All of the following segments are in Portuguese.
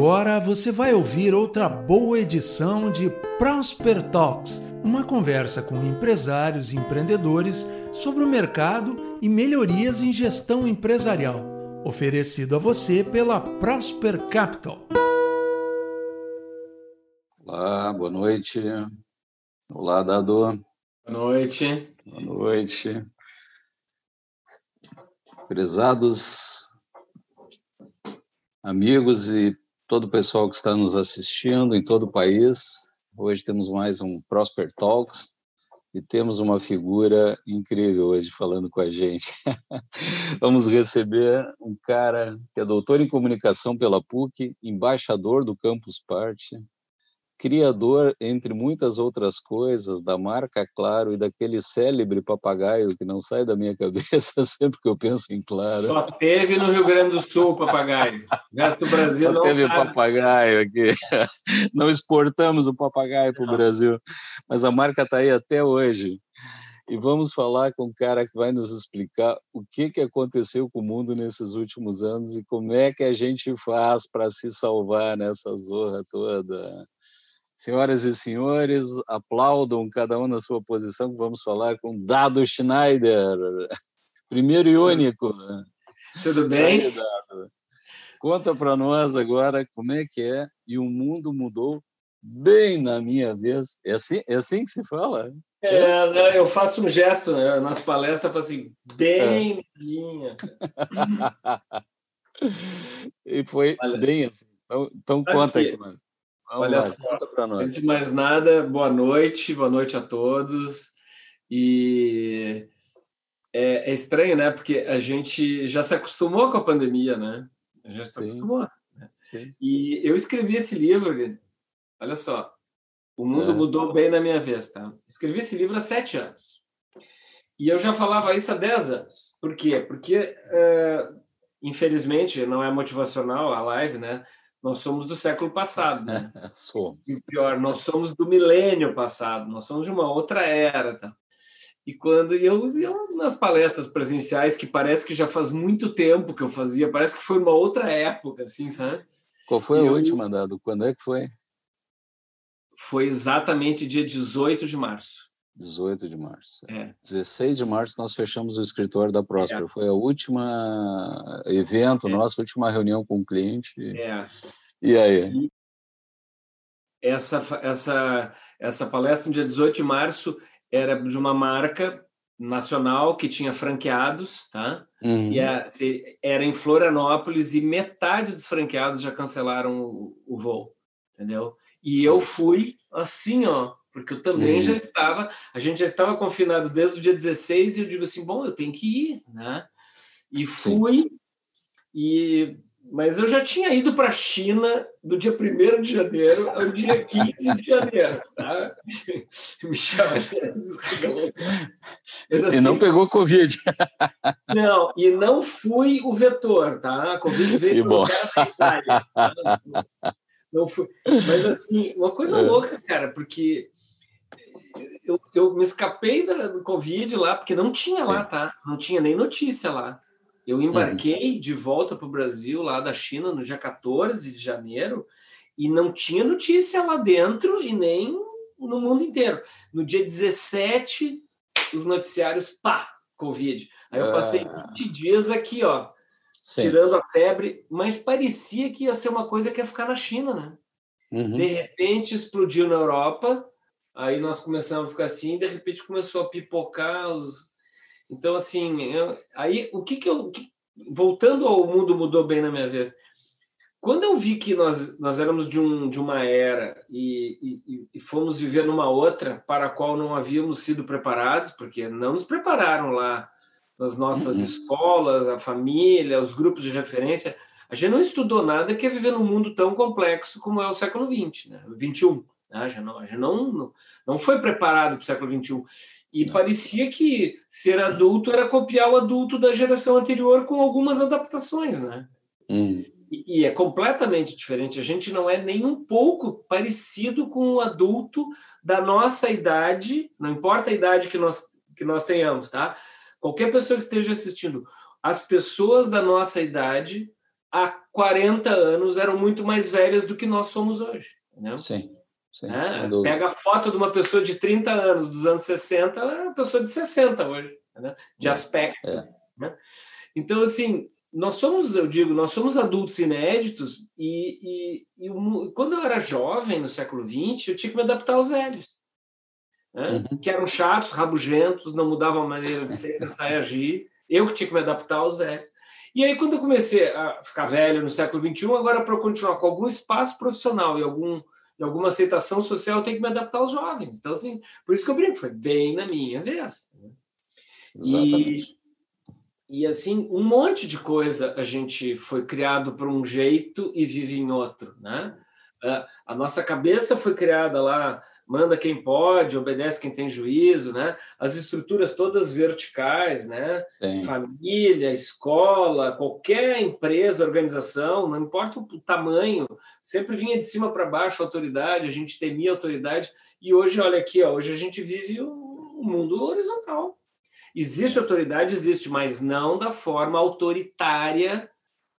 Agora você vai ouvir outra boa edição de Prosper Talks, uma conversa com empresários e empreendedores sobre o mercado e melhorias em gestão empresarial, oferecido a você pela Prosper Capital. Olá, boa noite. Olá, Dado. Boa noite. Boa noite. Prezados amigos e todo o pessoal que está nos assistindo em todo o país. Hoje temos mais um Prosper Talks e temos uma figura incrível hoje falando com a gente. Vamos receber um cara que é doutor em comunicação pela PUC, embaixador do Campus Party, criador, entre muitas outras coisas, da marca Claro e daquele célebre papagaio que não sai da minha cabeça sempre que eu penso em Claro. Só teve no Rio Grande do Sul papagaio. O resto do Brasil Só não teve sabe. papagaio aqui. Não exportamos o papagaio para o Brasil, mas a marca está aí até hoje. E vamos falar com um cara que vai nos explicar o que, que aconteceu com o mundo nesses últimos anos e como é que a gente faz para se salvar nessa zorra toda. Senhoras e senhores, aplaudam cada um na sua posição, vamos falar com Dado Schneider, primeiro e único. Tudo bem? Aí, Conta para nós agora como é que é e o mundo mudou bem na minha vez. É assim, é assim que se fala? É, né, eu faço um gesto né, nas palestras, faço assim, bem é. linha. e foi Olha, bem assim. Então, então conta aí, mano. Olha lá, só, antes de mais nada, boa noite, boa noite a todos. E é, é, estranho, né? Porque a gente já se acostumou com a pandemia, né? Gente se Sim. acostumou. Né? E eu escrevi esse livro, olha só, O Mundo é. Mudou Bem na Minha Vez, tá? Escrevi esse livro há sete anos. E eu já falava isso há dez anos. Por quê? Porque, uh, infelizmente, não é motivacional a live, né? Nós somos do século passado. Né? somos. E pior, nós somos do milênio passado, nós somos de uma outra era. Tá? E quando eu, eu, nas palestras presenciais, que parece que já faz muito tempo que eu fazia, parece que foi uma outra época, assim, sabe? Qual foi a eu, última, Dado? Quando é que foi? Foi exatamente dia 18 de março. 18 de março. É. 16 de março nós fechamos o escritório da Próspera. É. Foi a última evento é. nossa, última reunião com o cliente. É. E aí? Essa, essa, essa palestra no dia 18 de março era de uma marca nacional que tinha franqueados, tá? Uhum. E a, era em Florianópolis e metade dos franqueados já cancelaram o, o voo, entendeu? E eu fui assim, ó, porque eu também uhum. já estava, a gente já estava confinado desde o dia 16 e eu digo assim, bom, eu tenho que ir, né? E fui, Sim. e mas eu já tinha ido para a China do dia 1 de janeiro ao dia 15 de janeiro, tá? Me chama. Mas, assim, e não pegou Covid. Não, e não fui o vetor, tá? A Covid veio pelo cara da Itália. Tá? Não fui. Mas assim, uma coisa é. louca, cara, porque eu, eu me escapei da, do Covid lá, porque não tinha lá, tá? Não tinha nem notícia lá. Eu embarquei uhum. de volta para o Brasil, lá da China, no dia 14 de janeiro, e não tinha notícia lá dentro e nem no mundo inteiro. No dia 17, os noticiários, pá, Covid. Aí eu passei ah. 20 dias aqui, ó, Sim. tirando a febre, mas parecia que ia ser uma coisa que ia ficar na China, né? Uhum. De repente explodiu na Europa, Aí nós começamos a ficar assim, de repente começou a pipocar os. Então, assim, eu... aí o que que eu. Voltando ao mundo mudou bem na minha vez. Quando eu vi que nós, nós éramos de, um, de uma era e, e, e fomos viver numa outra para a qual não havíamos sido preparados, porque não nos prepararam lá nas nossas uhum. escolas, a família, os grupos de referência, a gente não estudou nada que é viver num mundo tão complexo como é o século XX, né? 21. Né? Já não, já não, não foi preparado para o século XXI. E não. parecia que ser adulto era copiar o adulto da geração anterior com algumas adaptações, né? Hum. E, e, é completamente diferente. A gente não é nem um pouco parecido com o adulto da nossa idade, não importa a idade que nós, que nós tenhamos, tá? Qualquer pessoa que esteja assistindo, as pessoas da nossa idade há 40 anos eram muito mais velhas do que nós somos hoje. Entendeu? Sim. Sim é, pega a foto de uma pessoa de 30 anos dos anos 60, ela é uma pessoa de 60 hoje, né? de é, aspecto. É. Né? Então, assim, nós somos, eu digo, nós somos adultos inéditos e, e, e quando eu era jovem, no século XX, eu tinha que me adaptar aos velhos. Né? Uhum. Que eram chatos, rabugentos, não mudavam a maneira de ser, pensar e agir. Eu que tinha que me adaptar aos velhos. E aí, quando eu comecei a ficar velho no século XXI, agora para continuar com algum espaço profissional e algum, e alguma aceitação social, eu tenho que me adaptar aos jovens. Então, assim, por isso que eu brinco, foi bem na minha vez. Né? Exatamente. E, e, assim, um monte de coisa a gente foi criado por um jeito e vive em outro, né? A nossa cabeça foi criada lá manda quem pode, obedece quem tem juízo, né? As estruturas todas verticais, né? Sim. Família, escola, qualquer empresa, organização, não importa o tamanho, sempre vinha de cima para baixo a autoridade, a gente temia a autoridade. E hoje, olha aqui, ó, hoje a gente vive um mundo horizontal. Existe autoridade, existe, mas não da forma autoritária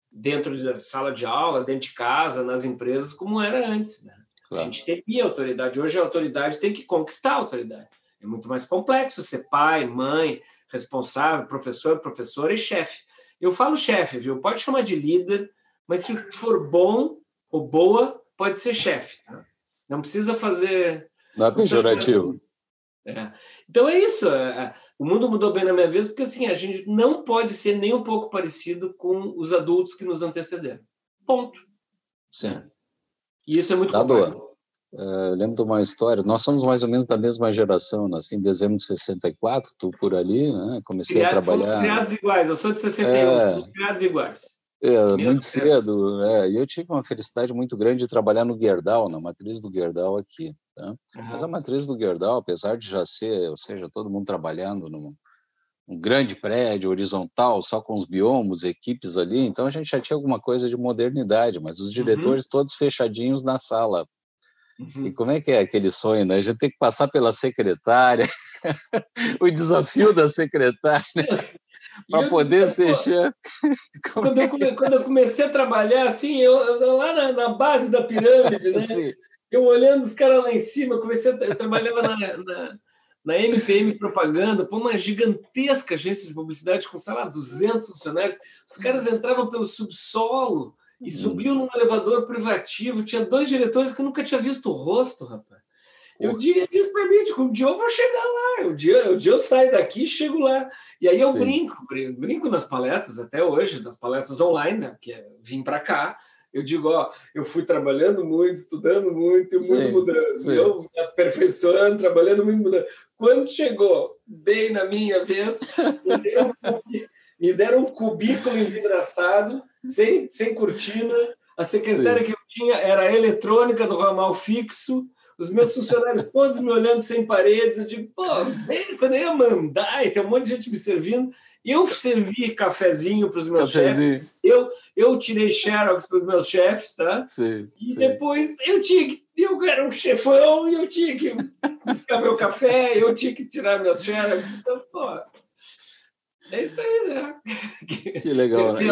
dentro da sala de aula, dentro de casa, nas empresas, como era antes, né? Claro. A gente temia autoridade. Hoje a autoridade tem que conquistar a autoridade. É muito mais complexo ser pai, mãe, responsável, professor, professora e chefe. Eu falo chefe, viu? Pode chamar de líder, mas se for bom ou boa, pode ser chefe. Tá? Não precisa fazer. Não é pejorativo. É. Então é isso. É, é, o mundo mudou bem na minha vez, porque assim, a gente não pode ser nem um pouco parecido com os adultos que nos antecederam. Ponto. Sim. E isso é muito tá boa. Uh, lembro de uma história, nós somos mais ou menos da mesma geração, nasci em dezembro de 64, tu por ali, né? Comecei Criado, a trabalhar. Fomos criados iguais, eu sou de 61, é, criados iguais. É, muito cedo, é, e eu tive uma felicidade muito grande de trabalhar no Gerdau, na matriz do Gerdau aqui. Tá? Uhum. Mas a matriz do Gerdau, apesar de já ser, ou seja, todo mundo trabalhando num, um grande prédio horizontal, só com os biomos, equipes ali, então a gente já tinha alguma coisa de modernidade, mas os uhum. diretores uhum. todos fechadinhos na sala, Uhum. E como é que é aquele sonho, né? A gente tem que passar pela secretária, o desafio da secretária para poder ser chefe. Quando, é eu, quando eu comecei a trabalhar assim, eu, eu lá na, na, base da pirâmide, né? Eu olhando os caras lá em cima, eu comecei a, eu trabalhava na, na, na MPM Propaganda, por uma gigantesca agência de publicidade com, sei lá, 200 funcionários. Os caras entravam pelo subsolo e hum. subiu num elevador privativo. Tinha dois diretores que eu nunca tinha visto o rosto, rapaz. Eu disse para mim, tipo, um dia eu vou chegar lá, um dia, um dia eu saio daqui e chego lá. E aí eu brinco, brinco nas palestras até hoje, nas palestras online, né? Que é, vim para cá, eu digo, ó, eu fui trabalhando muito, estudando muito, e muito sim, mudando. Sim. Eu me aperfeiçoando, trabalhando muito, mudando. Quando chegou bem na minha vez, me deram um, me deram um cubículo envidraçado, sem, sem cortina. A secretária Sim. que eu tinha era eletrônica do ramal fixo. Os meus funcionários todos me olhando sem paredes. Eu digo, pô, bem, quando eu ia mandar, e tem um monte de gente me servindo. Eu servi cafezinho para os meus cafezinho. chefes. Eu, eu tirei xerox para os meus chefes, tá? Sim, e sim. depois eu tinha que. Eu era um chefão e eu tinha que buscar meu café, eu tinha que tirar meus xerox. Então, pô. É isso aí, né? Que legal. Né?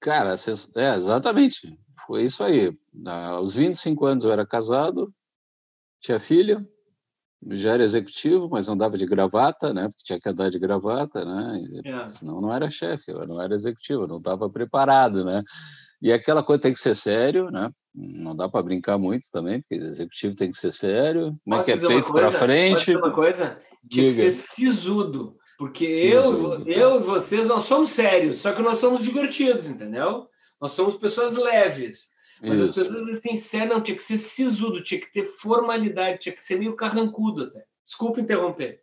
Cara, é, exatamente. Foi isso aí. Aos 25 anos eu era casado, tinha filha, já era executivo, mas não dava de gravata, né? Porque tinha que andar de gravata, né? É. Senão não era chefe, eu não era executivo, não estava preparado, né? E aquela coisa tem que ser sério, né? Não dá para brincar muito também, porque executivo tem que ser sério, como é que é feito para frente. uma coisa? Tinha que ser sisudo. Porque eu, eu e vocês, nós somos sérios, só que nós somos divertidos, entendeu? Nós somos pessoas leves. Mas Isso. as pessoas assim, sério, não, tinha que ser sisudo, tinha que ter formalidade, tinha que ser meio carrancudo até. Desculpa interromper.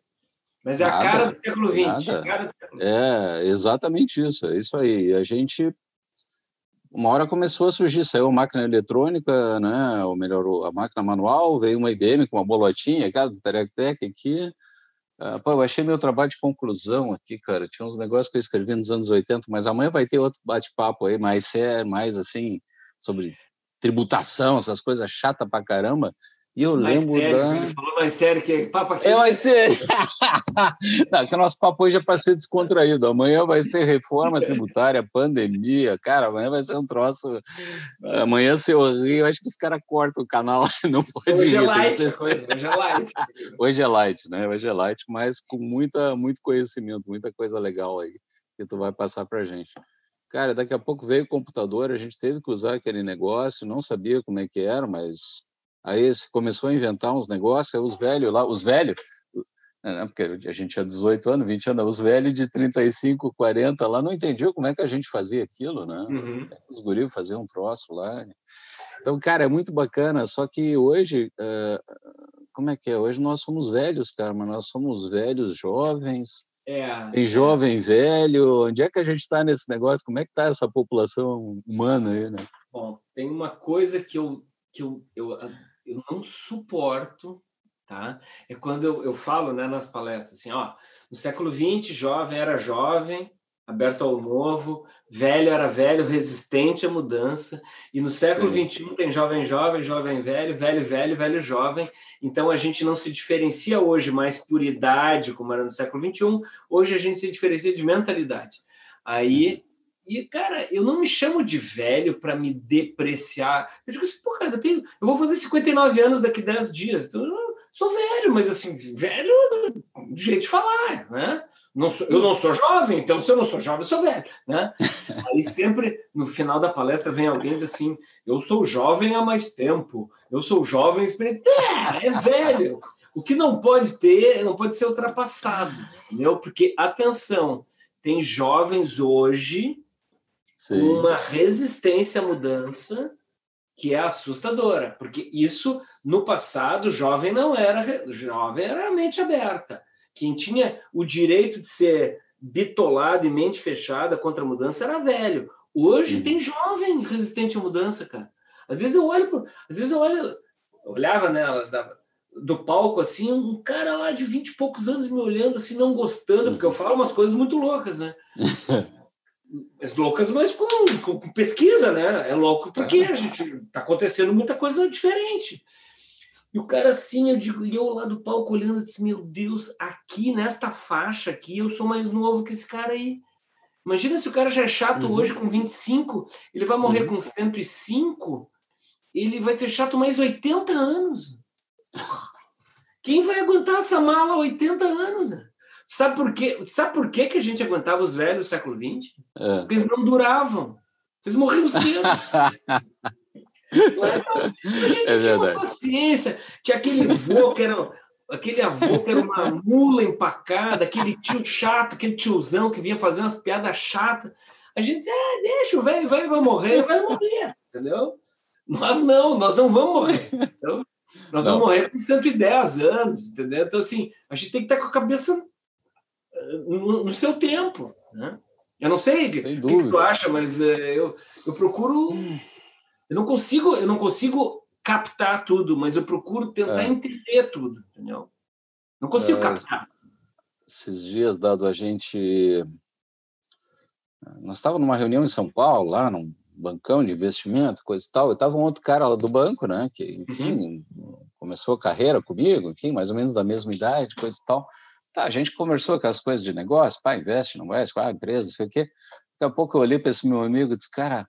Mas é nada, a cara do século XX. É, exatamente isso, é isso aí. A gente uma hora começou a surgir, saiu a máquina eletrônica, né, ou melhor, a máquina manual, veio uma IBM com uma bolotinha, aquela do Terectec aqui, ah, pô, eu achei meu trabalho de conclusão aqui, cara. Tinha uns negócios que eu escrevi nos anos 80, mas amanhã vai ter outro bate-papo aí, mais sério, mais assim, sobre tributação, essas coisas chatas pra caramba. E eu mais lembro sério, da. Ele falou mais sério que papo aqui. É mais sério. Não, que o nosso papo hoje é para ser descontraído. Amanhã vai ser reforma tributária, pandemia. Cara, amanhã vai ser um troço. Amanhã, se eu rir, eu acho que os caras cortam o canal. Não pode hoje ir. É light, ser... coisa, hoje é light. hoje é light, né? Hoje é light, mas com muita, muito conhecimento, muita coisa legal aí que tu vai passar para gente. Cara, daqui a pouco veio o computador, a gente teve que usar aquele negócio, não sabia como é que era, mas aí se começou a inventar uns negócios, aí os velhos lá, os velhos, né, porque a gente tinha 18 anos, 20 anos, os velhos de 35, 40 lá não entendiam como é que a gente fazia aquilo, né? Uhum. Os guris faziam um troço lá. Então, cara, é muito bacana, só que hoje, como é que é? Hoje nós somos velhos, cara, mas nós somos velhos jovens, é, tem jovem, velho, onde é que a gente está nesse negócio? Como é que está essa população humana aí, né? Bom, tem uma coisa que eu, que eu, eu, eu não suporto, tá? É quando eu, eu falo né, nas palestras, assim, ó, no século XX, jovem era jovem, aberto ao novo, velho era velho, resistente à mudança, e no século XXI tem jovem jovem, jovem velho, velho velho, velho jovem, então a gente não se diferencia hoje mais por idade, como era no século XXI, hoje a gente se diferencia de mentalidade. Aí, e cara, eu não me chamo de velho para me depreciar, eu digo assim, pô, cara, eu, tenho, eu vou fazer 59 anos daqui 10 dias, então eu sou velho, mas assim, velho do jeito de falar, né? Não sou, eu não sou jovem, então se eu não sou jovem, eu sou velho, né? Aí sempre no final da palestra vem alguém e diz assim: eu sou jovem há mais tempo, eu sou jovem experiente. É, é velho. O que não pode ter, não pode ser ultrapassado, entendeu? Porque, atenção, tem jovens hoje Sim. com uma resistência à mudança que é assustadora, porque isso no passado jovem não era jovem era a mente aberta quem tinha o direito de ser bitolado e mente fechada contra a mudança era velho. Hoje uhum. tem jovem resistente à mudança, cara. Às vezes eu olho, pro, às vezes eu olho, eu olhava né, do palco assim, um cara lá de vinte e poucos anos me olhando assim, não gostando, porque eu falo umas coisas muito loucas, né? mas loucas, mas com, com, com, pesquisa, né? É louco porque a gente tá acontecendo muita coisa diferente. E o cara assim, eu digo, e eu lá do palco olhando, disse, meu Deus, aqui nesta faixa aqui, eu sou mais novo que esse cara aí. Imagina se o cara já é chato uhum. hoje com 25, ele vai morrer uhum. com 105, ele vai ser chato mais 80 anos. Quem vai aguentar essa mala 80 anos? Sabe por quê? Sabe por quê que a gente aguentava os velhos do século XX? É. Porque eles não duravam. Eles morriam cedo. Então, a gente é tinha uma paciência, tinha aquele avô que era aquele avô que era uma mula empacada, aquele tio chato, aquele tiozão que vinha fazer umas piadas chatas. A gente dizia, ah, deixa o velho, vai, vai morrer, vai morrer, entendeu? Nós não, nós não vamos morrer. Então, nós não. vamos morrer com 110 anos, entendeu? Então, assim, a gente tem que estar com a cabeça eh, no, no seu tempo, né? Eu não sei o que, que, tu acha, mas é, eu, eu procuro eu não consigo, eu não consigo captar tudo, mas eu procuro tentar é. entender tudo, entendeu? Não consigo é, captar. Esses dias, dado a gente. Nós estávamos numa reunião em São Paulo, lá num bancão de investimento, coisa e tal. E estava um outro cara lá do banco, né? Que, enfim, uhum. começou a carreira comigo, enfim, mais ou menos da mesma idade, coisa e tal. Tá, a gente conversou com as coisas de negócio, pá, investe, não investe, qual a empresa, sei o quê. Daqui a pouco eu olhei para esse meu amigo e disse, cara,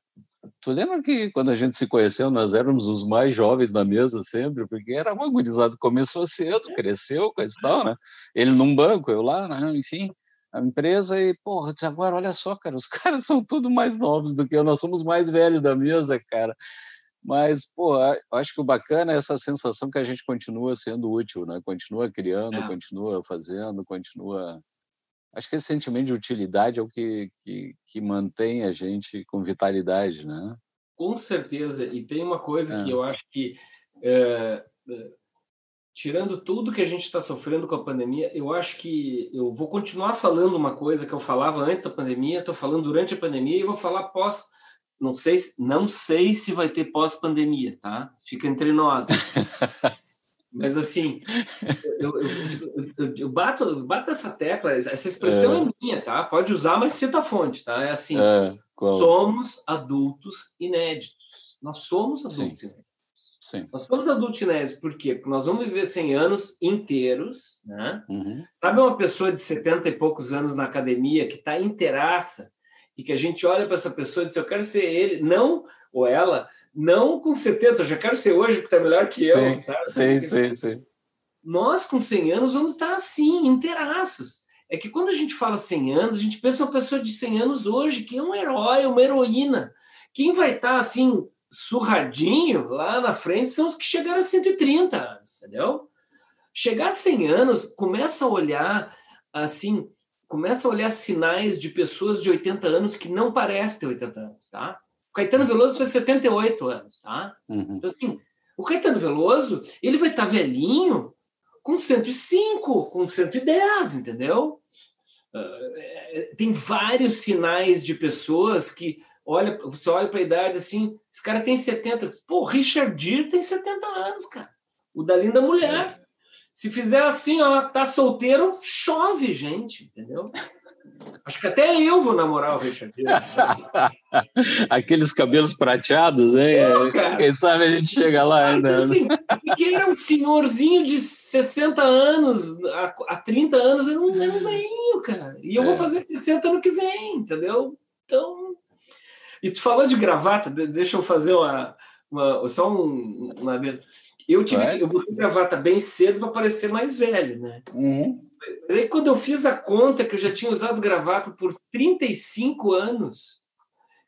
Tu lembra que quando a gente se conheceu, nós éramos os mais jovens na mesa sempre, porque era uma gurizada, começou cedo, cresceu, coisa e tal, né? Ele num banco, eu lá, né? enfim, a empresa e, porra, agora olha só, cara, os caras são tudo mais novos do que eu, nós somos mais velhos da mesa, cara. Mas, pô, acho que o bacana é essa sensação que a gente continua sendo útil, né? Continua criando, é. continua fazendo, continua acho que esse sentimento de utilidade é o que, que, que mantém a gente com vitalidade, né? Com certeza. E tem uma coisa é. que eu acho que, é, é, tirando tudo que a gente está sofrendo com a pandemia, eu acho que eu vou continuar falando uma coisa que eu falava antes da pandemia, estou falando durante a pandemia e vou falar pós. Não sei, não sei se vai ter pós-pandemia, tá? Fica entre nós. Mas assim, eu, eu, eu, eu, bato, eu bato essa tecla, essa expressão é. é. minha, tá? Pode usar, mas cita a fonte, tá? É assim: é, somos adultos inéditos. Nós somos adultos Sim. inéditos. Sim. Nós somos adultinésios, por quê? Porque nós vamos viver 100 anos inteiros, né? Uhum. Sabe uma pessoa de 70 e poucos anos na academia que está inteiraça e que a gente olha para essa pessoa e diz, eu quero ser ele, não, ou ela, não com 70, eu já quero ser hoje porque está melhor que eu, sim, sabe? Sim, sim, sim. Nós, com 100 anos, vamos estar assim, inteiraços. É que quando a gente fala 100 anos, a gente pensa uma pessoa de 100 anos hoje, que é um herói, uma heroína. Quem vai estar assim, surradinho lá na frente são os que chegaram a 130 anos, entendeu? Chegar a 100 anos, começa a olhar assim, começa a olhar sinais de pessoas de 80 anos que não parecem ter 80 anos, tá? O Caetano Veloso faz 78 anos, tá? Uhum. Então, assim, o Caetano Veloso, ele vai estar velhinho com 105, com 110, entendeu? Uh, tem vários sinais de pessoas que olha, você olha para a idade assim, esse cara tem 70. Pô, o Richard Gere tem 70 anos, cara. O da linda mulher. Se fizer assim, ó, tá solteiro, chove, gente, entendeu? Acho que até eu vou namorar o Richard Gere. Aqueles cabelos prateados, hein? Pô, Quem sabe a gente chega lá ainda. Né? Assim, porque ele era um senhorzinho de 60 anos, há 30 anos, ele não é um velhinho, cara. E eu é. vou fazer 60 ano que vem, entendeu? Então, e tu falou de gravata, deixa eu fazer uma, uma só um, uma eu tive que, eu botei gravata bem cedo para parecer mais velho, né? Uhum. Mas aí quando eu fiz a conta que eu já tinha usado gravata por 35 anos,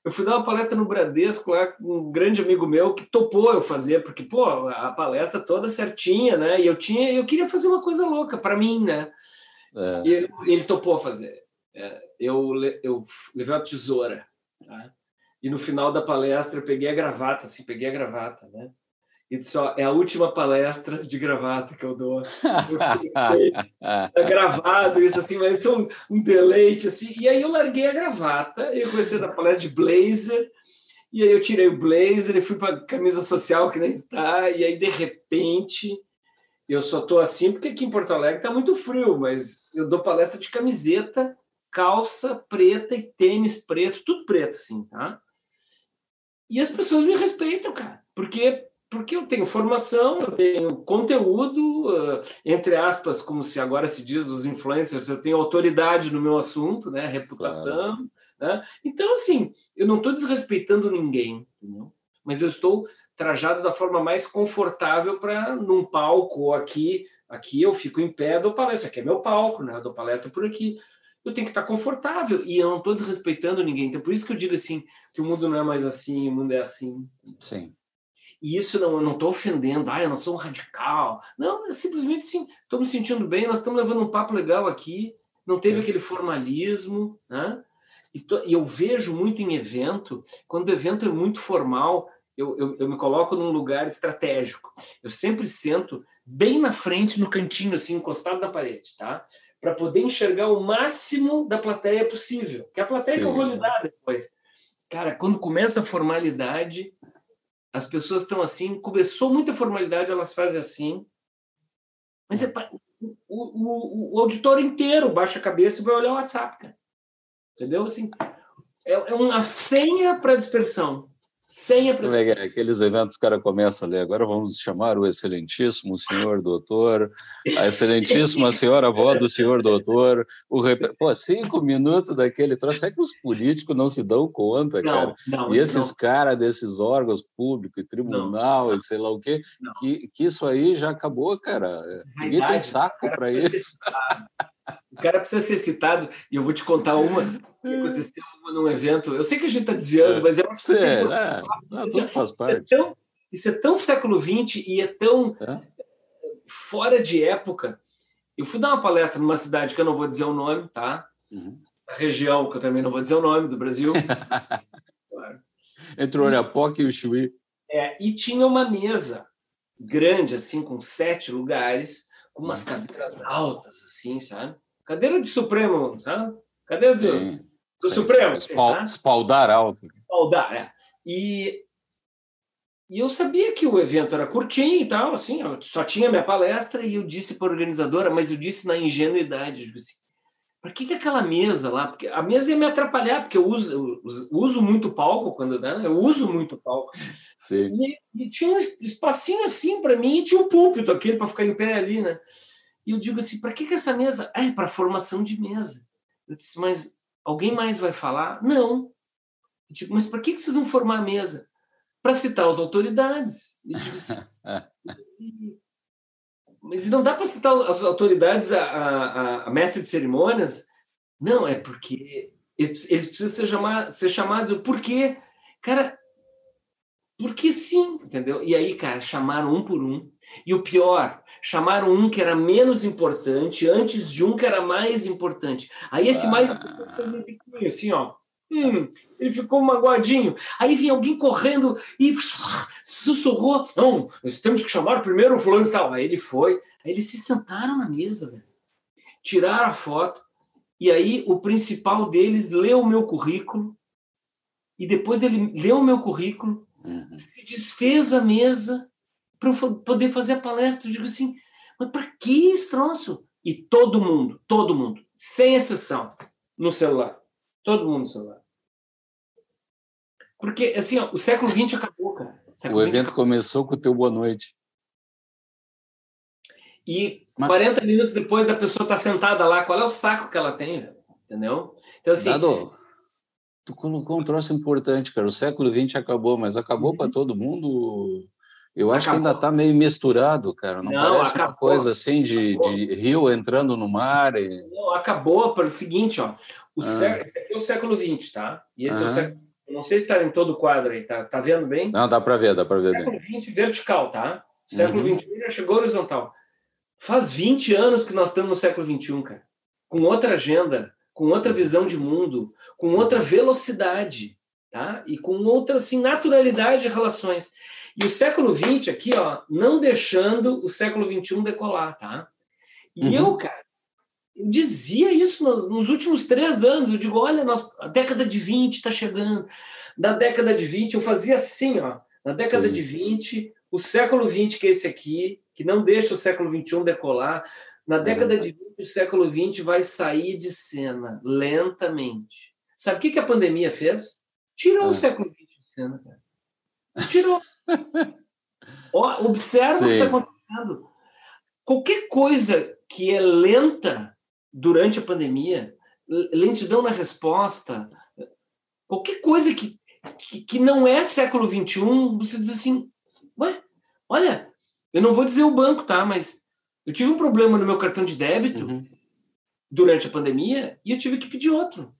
eu fui dar uma palestra no Bradesco lá com um grande amigo meu que topou eu fazer, porque pô, a palestra toda certinha, né? E eu tinha, eu queria fazer uma coisa louca para mim, né? É. E ele, topou fazer. É, eu, eu levei a tesoura, tá? E no final da palestra eu peguei a gravata, assim, peguei a gravata, né? E disse, ó, é a última palestra de gravata que eu dou. Tá gravado isso, assim, mas é um, um deleite, assim. E aí eu larguei a gravata, e eu comecei a dar palestra de blazer, e aí eu tirei o blazer e fui para camisa social, que nem tá, e aí de repente eu só tô assim porque aqui em Porto Alegre tá muito frio, mas eu dou palestra de camiseta, calça preta e tênis preto, tudo preto, assim, tá? E as pessoas me respeitam, cara, porque porque eu tenho formação, eu tenho conteúdo, uh, entre aspas, como se agora se diz dos influencers, eu tenho autoridade no meu assunto, né, reputação, claro. né? Então assim, eu não estou desrespeitando ninguém, entendeu? Mas eu estou trajado da forma mais confortável para num palco ou aqui, aqui eu fico em pé, dou palestra, aqui é meu palco, né? Eu dou palestra por aqui eu tenho que estar confortável e eu não estou desrespeitando ninguém. Então, por isso que eu digo assim, que o mundo não é mais assim, o mundo é assim. Sim. E isso não, eu não estou ofendendo, ah, eu não sou um radical. Não, é simplesmente sim, estou me sentindo bem, nós estamos levando um papo legal aqui, não teve aquele formalismo, né? E, to, e, eu vejo muito em evento, quando o evento é muito formal, eu, eu, eu me coloco num lugar estratégico. Eu sempre sento bem na frente, no cantinho, assim, encostado na parede, tá? para poder enxergar o máximo da plateia possível. Que é a plateia Sim. que eu vou lidar depois. Cara, quando começa a formalidade, as pessoas estão assim, começou muita formalidade, elas fazem assim. Mas é, o, o, o, auditório inteiro baixa a cabeça e vai olhar o WhatsApp, cara. Entendeu? Assim, é, é uma senha para dispersão. Sem a é, Aqueles eventos, o cara começa ali, agora vamos chamar o excelentíssimo senhor doutor, a excelentíssima senhora avó do senhor doutor, o rep... Pô, cinco minutos daquele troço, é que os políticos não se dão conta, não, cara? Não, e esses caras desses órgãos públicos, tribunal não, e sei lá o quê, que, que isso aí já acabou, cara. Ninguém tem saco para isso. O cara precisa ser citado, e eu vou te contar uma que aconteceu num evento. Eu sei que a gente está desviando, é. mas eu acho que é, é, é, faz parte. É tão, isso é tão século XX e é tão é. fora de época. Eu fui dar uma palestra numa cidade que eu não vou dizer o nome, tá? Uhum. A região, que eu também não vou dizer o nome, do Brasil. claro. Entre o Oriapoque e o Chuí. É, e tinha uma mesa grande, assim, com sete lugares, com umas uhum. cadeiras altas, assim, sabe? Cadeira de Supremo, sabe? Cadeira de, sim, do sim, Supremo. Espal, tá? Espaldar alto. Espaldar, é. E, e eu sabia que o evento era curtinho e tal, assim, só tinha minha palestra e eu disse para a organizadora, mas eu disse na ingenuidade, eu disse, assim, para que, que aquela mesa lá? Porque a mesa ia me atrapalhar, porque eu uso, eu uso muito palco quando né? eu uso muito palco. E, e, tinha um espacinho assim para mim e tinha um púlpito aquele para ficar em pé ali, né? E eu digo assim, para que, que essa mesa? É para formação de mesa. Eu disse, mas alguém mais vai falar? Não. Eu digo, mas para que, que vocês vão formar a mesa? Para citar as autoridades. Eu digo assim, mas não dá para citar as autoridades, a, a, a, mestre de cerimônias? Não, é porque eles precisam ser, chamar, ser chamados. Por quê? Cara, porque sim, entendeu? E aí, cara, chamaram um por um. E o pior, chamaram um que era menos importante antes de um que era mais importante. Aí esse ah. mais importante foi assim, ó. Hum, ele ficou magoadinho. Aí vinha alguém correndo e sussurrou: Não, nós temos que chamar primeiro o fulano e tal. Aí ele foi. Aí eles se sentaram na mesa, velho. Tiraram a foto. E aí o principal deles leu o meu currículo. E depois dele ler o meu currículo, uhum. se desfez a mesa para eu poder fazer a palestra. Eu digo assim: Mas para que esse troço? E todo mundo, todo mundo, sem exceção, no celular. Todo mundo no celular. Porque, assim, ó, o século XX acabou, cara. O, o evento acabou. começou com o teu boa noite. E Mas... 40 minutos depois da pessoa estar tá sentada lá, qual é o saco que ela tem, entendeu? Então, assim... Dado, tu colocou um troço importante, cara. O século XX acabou, mas acabou uhum. para todo mundo... Eu acho acabou. que ainda está meio misturado, cara. Não, Não parece acabou. uma coisa assim de, de, rio entrando no mar. E... Não, acabou pelo seguinte, ó. O ah. século, esse aqui é o século XX, tá? E esse ah. é o século não sei se está em todo o quadro aí, tá, tá vendo bem? Não, dá para ver, dá para ver século bem. Século XX vertical, tá? Século uhum. XXI já chegou horizontal. Faz 20 anos que nós estamos no século XXI, cara. Com outra agenda, com outra visão de mundo, com outra velocidade, tá? E com outra, assim, naturalidade de relações. E o século XX aqui, ó, não deixando o século XXI decolar, tá? E uhum. eu, cara, eu dizia isso nos, nos, últimos três anos. Eu digo, olha, nós, a década de 20 está chegando. Na década de 20, eu fazia assim, ó. Na década Sim. de 20, o século 20, que é esse aqui, que não deixa o século 21 decolar, na uhum. década de 20, o século 20 vai sair de cena lentamente. Sabe o que, que a pandemia fez? Tirou o século 20 de cena, cara. Tirou. Observa Sim. o que está acontecendo. Qualquer coisa que é lenta durante a pandemia, lentidão na resposta, qualquer coisa que, que, que não é século XXI, você diz assim, ué, olha, eu não vou dizer o banco, tá? Mas eu tive um problema no meu cartão de débito uhum. durante a pandemia e eu tive que pedir outro.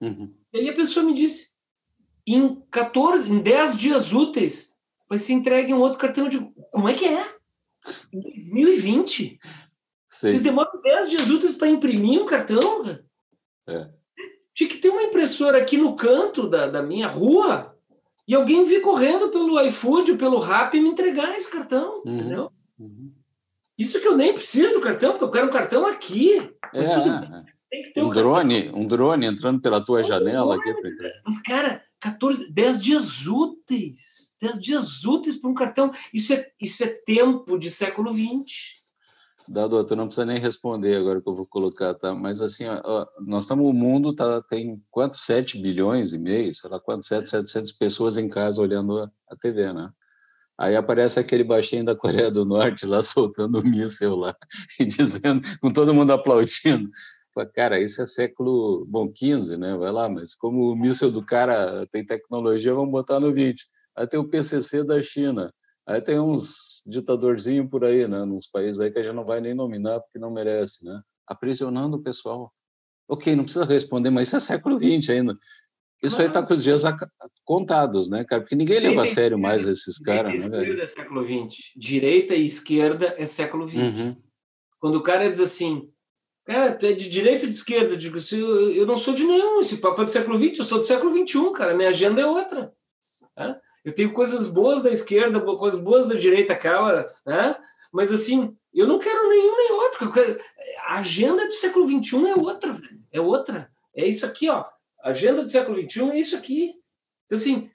Uhum. E aí a pessoa me disse, em 14, em 10 dias úteis, vai ser entregue um outro cartão. de como é que é? Em 2020? Sim. Vocês demoram 10 dias úteis para imprimir um cartão? É. Tinha que ter uma impressora aqui no canto da, da minha rua e alguém vir correndo pelo iFood pelo Rap e me entregar esse cartão, uhum. entendeu? Uhum. Isso que eu nem preciso do cartão, porque eu quero um cartão aqui. Mas é, tudo bem. Tem que ter um, um drone, cartão. um drone entrando pela tua um janela drone, aqui. Mas, cara, 14, 10 dias úteis. 10 dias úteis para um cartão. Isso é, isso é tempo de século XX. Dado, tu não precisa nem responder agora que eu vou colocar, tá? Mas assim, ó, nós estamos, o mundo tá, tem quantos? 7 bilhões e meio, sei lá quantos, 7, 700 pessoas em casa olhando a, a TV, né? Aí aparece aquele baixinho da Coreia do Norte lá soltando o míssel lá e dizendo, com todo mundo aplaudindo. Cara, isso é século, bom, 15, né? Vai lá, mas como o míssil do cara tem tecnologia, vamos botar no 20. Aí tem o PCC da China. Aí tem uns ditadorzinho por aí, né? Nos países aí que a gente não vai nem nominar porque não merece, né? Aprisionando o pessoal. Ok, não precisa responder, mas isso é século XX ainda. Isso claro. aí está com os dias contados, né, cara? Porque ninguém leva a sério mais esses caras, né? Esquerda é século XX. Direita e esquerda é século XX. Uhum. Quando o cara diz assim, é de direita ou de esquerda? Eu digo assim, eu, eu não sou de nenhum, esse papo é do século XX, eu sou do século XXI, cara. Minha agenda é outra. Tá? Eu tenho coisas boas da esquerda, coisas boas da direita, aquela, né? Mas assim, eu não quero nenhum nem outro. A agenda do século XXI é outra, velho. É outra. É isso aqui, ó. A agenda do século XXI é isso aqui. Então, assim,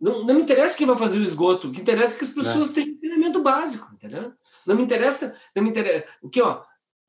não, não me interessa quem vai fazer o esgoto. O que interessa é que as pessoas é. tenham treinamento básico, entendeu? Não me interessa, não me interessa. O que, ó?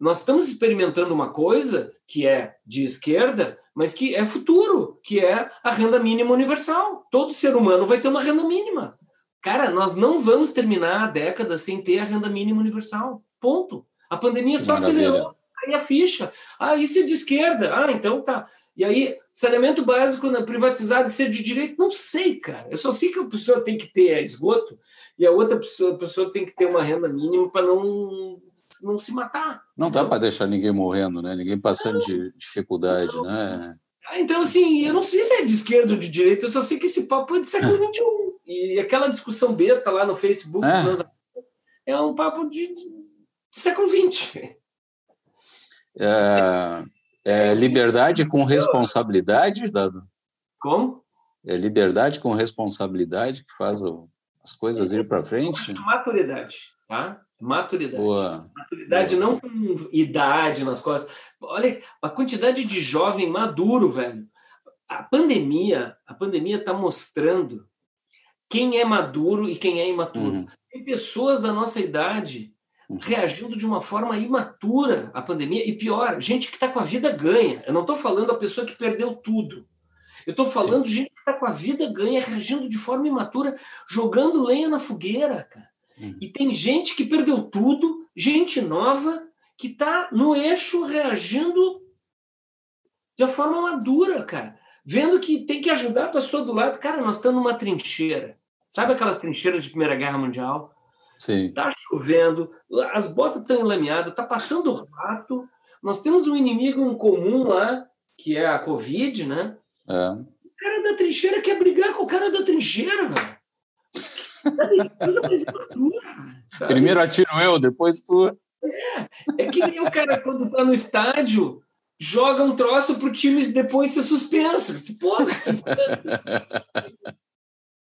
Nós estamos experimentando uma coisa que é de esquerda, mas que é futuro, que é a renda mínima universal. Todo ser humano vai ter uma renda mínima. Cara, nós não vamos terminar a década sem ter a renda mínima universal. Ponto. A pandemia só Maravilha. acelerou aí a ficha. Ah, isso é de esquerda. Ah, então tá. E aí, saneamento básico privatizado ser de direito? Não sei, cara. Eu só sei que a pessoa tem que ter esgoto e a outra pessoa, a pessoa tem que ter uma renda mínima para não, não se matar. Não dá para deixar ninguém morrendo, né? Ninguém passando não, de dificuldade, não. né? Ah, então, assim, eu não sei se é de esquerda ou de direita, eu só sei que esse papo é de século XXI. E aquela discussão besta lá no Facebook é, é um papo de, de século XX. É, é liberdade com responsabilidade, Dado? Como? É liberdade com responsabilidade que faz o, as coisas ir para frente? Maturidade, tá? Maturidade. Boa. Maturidade Boa. não com idade nas costas. Olha a quantidade de jovem maduro, velho. A pandemia, a pandemia está mostrando quem é maduro e quem é imaturo. Uhum. Tem pessoas da nossa idade uhum. reagindo de uma forma imatura à pandemia e pior, gente que está com a vida ganha. Eu não estou falando a pessoa que perdeu tudo. Eu estou falando Sim. gente que está com a vida ganha, reagindo de forma imatura, jogando lenha na fogueira, cara. Uhum. E tem gente que perdeu tudo, gente nova, que está no eixo reagindo de forma madura, cara. Vendo que tem que ajudar a pessoa do lado. Cara, nós estamos numa trincheira. Sabe aquelas trincheiras de Primeira Guerra Mundial? Sim. Tá chovendo, as botas estão enlameadas, tá passando rato. Nós temos um inimigo em comum lá, que é a Covid, né? É. O cara da trincheira quer brigar com o cara da trincheira, velho. Primeiro atiro eu, depois tu. É, é que nem o cara quando tá no estádio joga um troço pro time depois ser suspenso. Se porra,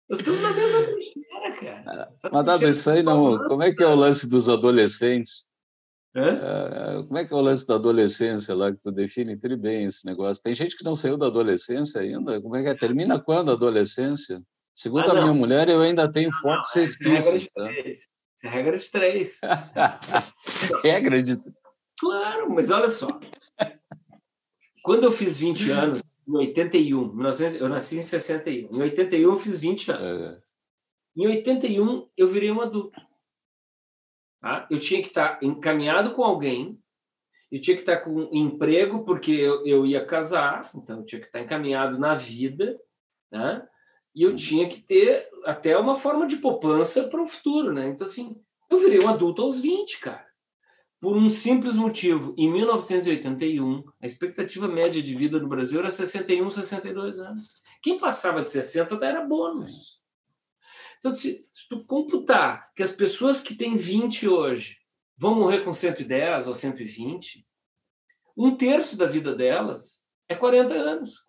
Nós estamos na mesma trincheira, cara. Tá Mas dado isso aí, não. Como é que é o lance dos adolescentes? É, como é que é o lance da adolescência lá, que tu define tudo bem esse negócio? Tem gente que não saiu da adolescência ainda? Como é que é? Termina quando a adolescência? Segundo ah, a minha mulher, eu ainda tenho fortes resquícios. Tá? É regra de três. regra de Claro, mas olha só. Quando eu fiz 20 anos, em 81, 1900, eu nasci em 61. Em 81 eu fiz 20 anos. É. Em 81 eu virei um adulto. Tá? Eu tinha que estar encaminhado com alguém, eu tinha que estar com um emprego, porque eu, eu ia casar, então eu tinha que estar encaminhado na vida, né? E eu uhum. tinha que ter até uma forma de poupança para o futuro. Né? Então, assim, eu virei um adulto aos 20, cara. Por um simples motivo. Em 1981, a expectativa média de vida no Brasil era 61, 62 anos. Quem passava de 60 era bônus. Então, se, se tu computar que as pessoas que têm 20 hoje vão morrer com 110 ou 120, um terço da vida delas é 40 anos.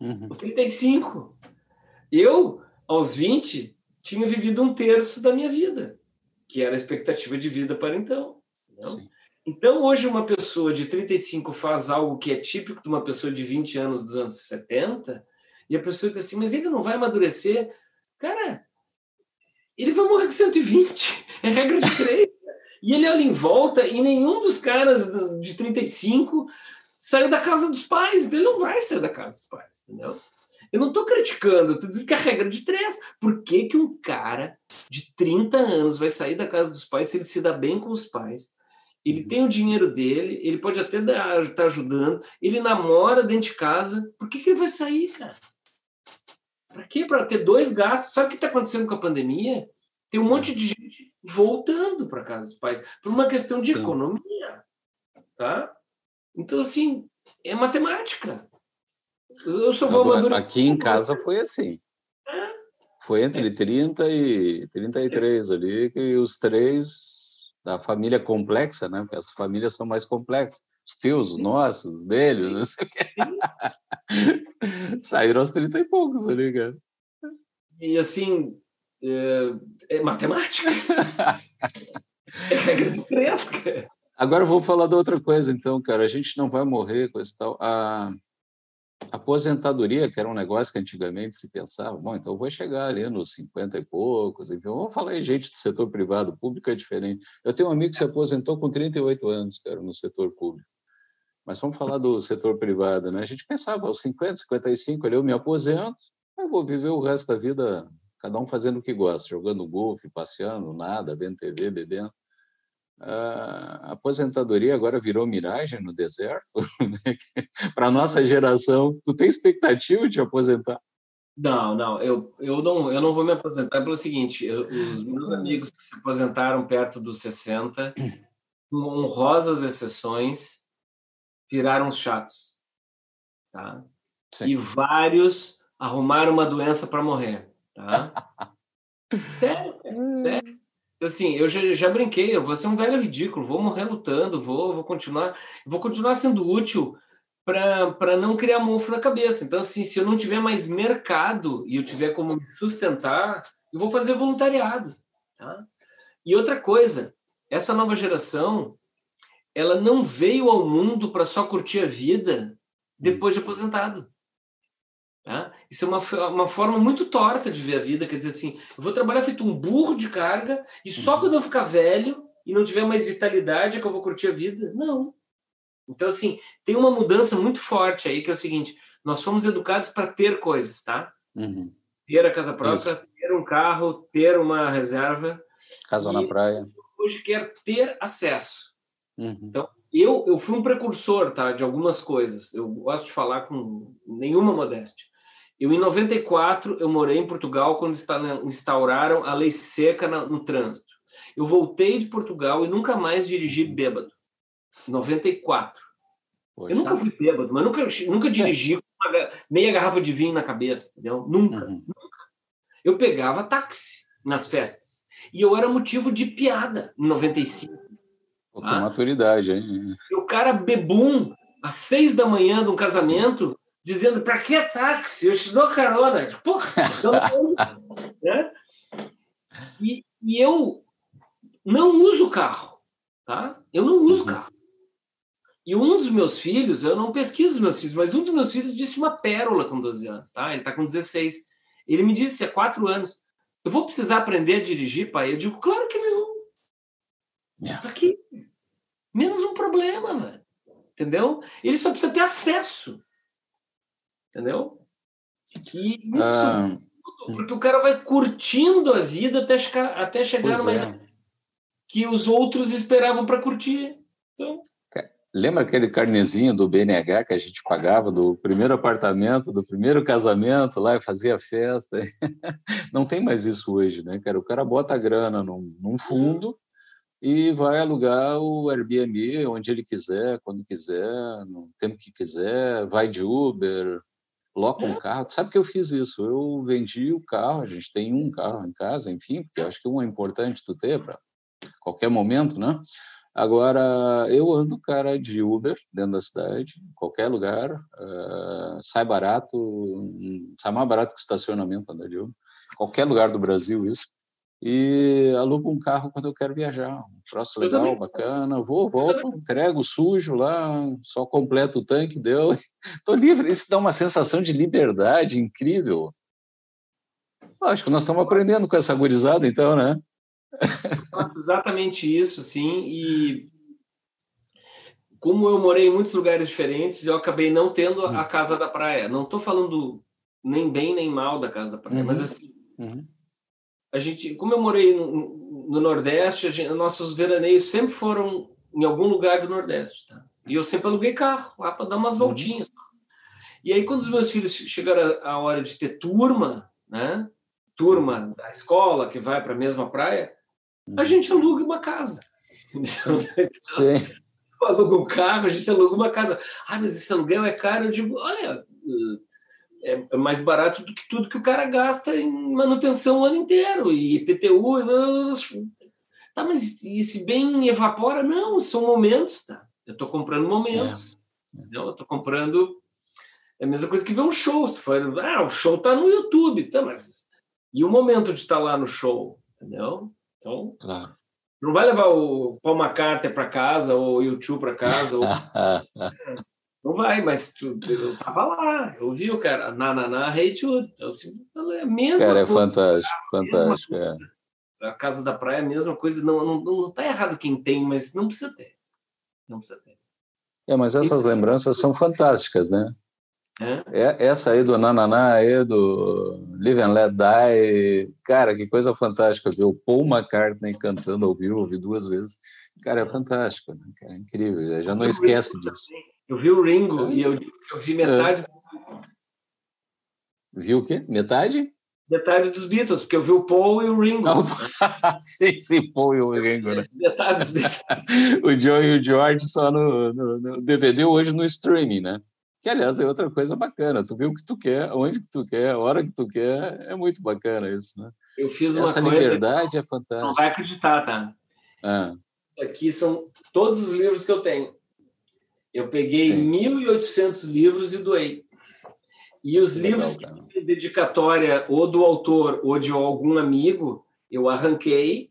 Uhum. 35. Eu, aos 20, tinha vivido um terço da minha vida, que era a expectativa de vida para então. Então, hoje, uma pessoa de 35 faz algo que é típico de uma pessoa de 20 anos dos anos 70, e a pessoa diz assim, mas ele não vai amadurecer. Cara, ele vai morrer com 120. É regra de três. e ele olha em volta e nenhum dos caras de 35 saiu da casa dos pais. Então ele não vai sair da casa dos pais, entendeu? Eu não estou criticando, estou dizendo que é regra de três. Por que, que um cara de 30 anos vai sair da casa dos pais se ele se dá bem com os pais? Ele uhum. tem o dinheiro dele, ele pode até estar tá ajudando, ele namora dentro de casa. Por que, que ele vai sair, cara? Para quê? Para ter dois gastos. Sabe o que está acontecendo com a pandemia? Tem um monte de gente voltando para casa dos pais por uma questão de Sim. economia, tá? Então assim é matemática. Eu sou Agora, Aqui em casa foi assim. Foi entre 30 e 33 ali que os três da família complexa, né? Porque as famílias são mais complexas. Os teus, os nossos, os deles, não sei o quê. Saíram aos 30 e poucos ali, cara. E assim, é, é matemática. é regra de três, cara. Agora eu vou falar de outra coisa, então, cara. A gente não vai morrer com esse tal. A, aposentadoria, que era um negócio que antigamente se pensava, bom, então eu vou chegar ali nos 50 e poucos, enfim, vamos falar aí, gente do setor privado, público é diferente. Eu tenho um amigo que se aposentou com 38 anos, cara, no setor público. Mas vamos falar do setor privado, né? A gente pensava, aos 50, 55, ali eu me aposento, eu vou viver o resto da vida, cada um fazendo o que gosta, jogando golfe, passeando, nada, vendo TV, bebendo a aposentadoria agora virou miragem no deserto. Né? Para a nossa geração, tu tem expectativa de aposentar? Não, não, eu, eu não, eu não vou me aposentar pelo seguinte, eu, os meus amigos que se aposentaram perto dos 60, com honrosas exceções, viraram chatos, tá? Sim. E vários arrumaram uma doença para morrer, tá? sério, sério assim, eu já, já, brinquei, eu vou ser um velho ridículo, vou morrer lutando, vou, vou continuar, vou continuar sendo útil para não criar mofo na cabeça. Então, assim, se eu não tiver mais mercado e eu tiver como me sustentar, eu vou fazer voluntariado. Tá? E outra coisa, essa nova geração, ela não veio ao mundo para só curtir a vida depois de aposentado. Tá? Isso é uma, uma forma muito torta de ver a vida, quer dizer assim, eu vou trabalhar feito um burro de carga e só uhum. quando eu ficar velho e não tiver mais vitalidade é que eu vou curtir a vida? Não. Então, assim, tem uma mudança muito forte aí, que é o seguinte, nós somos educados para ter coisas, tá? Uhum. Ter a casa própria, Isso. ter um carro, ter uma reserva. Casa na praia. Hoje quer ter acesso. Uhum. Então, eu, eu fui um precursor tá, de algumas coisas. Eu gosto de falar com nenhuma modéstia. Eu, em 94, eu morei em Portugal quando instauraram a lei seca no trânsito. Eu voltei de Portugal e nunca mais dirigi bêbado. 94. Poxa. Eu nunca fui bêbado, mas nunca, nunca dirigi com uma meia garrafa de vinho na cabeça, entendeu? Nunca, uhum. nunca. Eu pegava táxi nas festas. E eu era motivo de piada em 95. Faltou tá? maturidade, hein? E o cara bebum, às seis da manhã de um casamento, dizendo: para que táxi? Eu te dou carona. Porra, né? e, e eu não uso carro, tá? Eu não uso uhum. carro. E um dos meus filhos, eu não pesquiso os meus filhos, mas um dos meus filhos disse uma pérola com 12 anos, tá? Ele está com 16. Ele me disse há quatro anos: Eu vou precisar aprender a dirigir, pai? Eu digo: Claro que não. Yeah. Aqui. Menos um problema, velho. Entendeu? Ele só precisa ter acesso. Entendeu? E isso, ah, porque o cara vai curtindo a vida até chegar, até chegar numa é. que os outros esperavam para curtir. Então, Lembra aquele carnezinho do BNH que a gente pagava do primeiro apartamento, do primeiro casamento lá e fazia festa? Não tem mais isso hoje, né, cara? O cara bota a grana num, num fundo e vai alugar o Airbnb onde ele quiser, quando quiser, no tempo que quiser, vai de Uber, loca um carro. Sabe que eu fiz isso? Eu vendi o carro, a gente tem um carro em casa, enfim, porque eu acho que um é importante tu ter para qualquer momento, né? Agora, eu ando, cara, de Uber dentro da cidade, em qualquer lugar, uh, sai barato, sai mais barato que estacionamento andar de Uber, qualquer lugar do Brasil isso e alugo um carro quando eu quero viajar. Um troço legal, bacana. Vou, volto, entrego sujo lá, só completo o tanque, deu. Estou livre. Isso dá uma sensação de liberdade incrível. Acho que nós estamos aprendendo com essa gurizada, então, né? Faço exatamente isso, sim. E como eu morei em muitos lugares diferentes, eu acabei não tendo a uhum. casa da praia. Não estou falando nem bem nem mal da casa da praia, uhum. mas assim. Uhum a gente, como eu morei no, no Nordeste, gente, nossos veraneios sempre foram em algum lugar do Nordeste, tá? E eu sempre aluguei carro lá para dar umas uhum. voltinhas. E aí, quando os meus filhos chegaram a hora de ter turma, né? Turma da escola que vai para a mesma praia, a uhum. gente aluga uma casa. Sim. Então, aluga um carro, a gente aluga uma casa. Ah, mas esse aluguel é caro. Eu digo, olha, é, é mais barato do que tudo que o cara gasta em manutenção o ano inteiro, e IPTU. Tá, mas e se bem evapora? Não, são momentos, tá? Eu estou comprando momentos. É. Entendeu? Eu estou comprando. É a mesma coisa que ver um show. Se for, ah, o show tá no YouTube, tá, mas. E o momento de estar tá lá no show, entendeu? Então. Claro. Não vai levar o Paul McCartney para casa ou o YouTube para casa. Ou... Não vai, mas tu, eu tava lá, eu vi o cara, na, na, na Hate Wood. Então, assim, é a mesma cara, coisa. é fantástico, fantástico. É. A Casa da Praia é a mesma coisa. Não, não, não tá errado quem tem, mas não precisa ter. Não precisa ter. É, mas essas lembranças são fantásticas, né? É? Essa aí do Nananá, aí do Live and Let Die, cara, que coisa fantástica ver o Paul McCartney cantando ao vivo, ouvi duas vezes. Cara, é fantástico, né? cara, é incrível, já não esquece disso. Eu vi o Ringo e eu, eu vi metade. É. Viu o quê? Metade? Metade dos Beatles, porque eu vi o Paul e o Ringo. sim, sim, Paul e o Ringo, né? Metade dos Beatles. o Joe e o George só no, no, no, DVD, hoje no streaming, né? Que, aliás, é outra coisa bacana. Tu vê o que tu quer, onde que tu quer, a hora que tu quer. É muito bacana isso, né? Eu fiz uma Essa coisa... liberdade é fantástica. Não vai acreditar, tá? Ah. Aqui são todos os livros que eu tenho. Eu peguei Sim. 1.800 livros e doei. E os Legal, livros de dedicatória ou do autor ou de algum amigo, eu arranquei,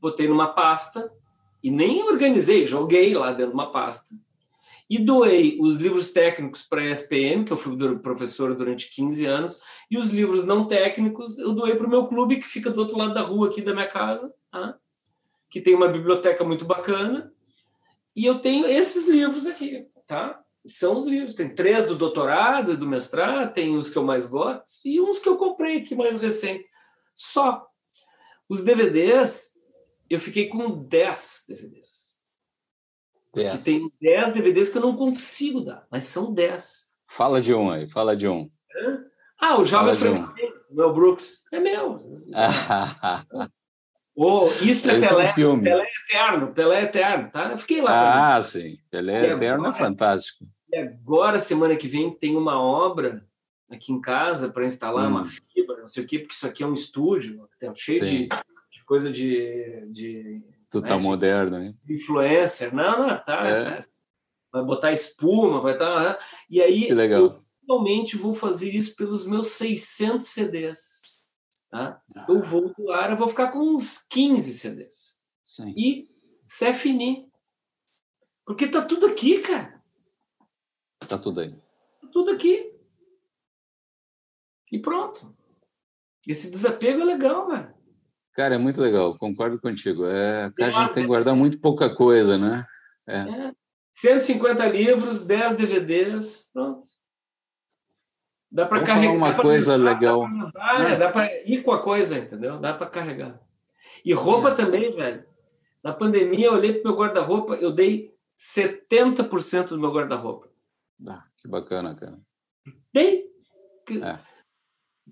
botei numa pasta e nem organizei, joguei lá dentro de uma pasta. E doei os livros técnicos para a SPM, que eu fui professor durante 15 anos, e os livros não técnicos eu doei para o meu clube, que fica do outro lado da rua aqui da minha casa, tá? que tem uma biblioteca muito bacana, e eu tenho esses livros aqui, tá? São os livros. Tem três do doutorado e do mestrado, tem os que eu mais gosto e uns que eu comprei aqui mais recentes. Só. Os DVDs, eu fiquei com 10 DVDs. Porque tem 10 DVDs que eu não consigo dar, mas são 10. Fala de um aí, fala de um. Ah, o Jovem Frank um. Mel Brooks. É meu. Oh, isso é, Pelé, é um. Pelé Eterno, Pelé Eterno, tá? Eu fiquei lá. Ah, sim. Pelé e Eterno é agora, é fantástico. E agora, semana que vem, tem uma obra aqui em casa para instalar hum. uma fibra, não sei o quê, porque isso aqui é um estúdio, tá cheio de, de, coisa de. de tu né, tá de, moderno, hein? Influencer. Não, não, tá, é. tá. Vai botar espuma, vai estar. Tá, e aí, eu finalmente vou fazer isso pelos meus 600 CDs. Tá? Ah. Eu vou doar, eu vou ficar com uns 15 CDs. Sim. E c'est fini. Porque tá tudo aqui, cara. Tá tudo aí. Tá tudo aqui. E pronto. Esse desapego é legal, velho. Cara, é muito legal, concordo contigo. É, a gente tem que guardar muito pouca coisa, né? É. é. 150 livros, 10 DVDs, pronto. Dá para carregar. uma coisa levar, legal. Dá para é. ir com a coisa, entendeu? Dá para carregar. E roupa é. também, velho. Na pandemia, eu olhei para meu guarda-roupa, eu dei 70% do meu guarda-roupa. Ah, que bacana, cara. Dei. É.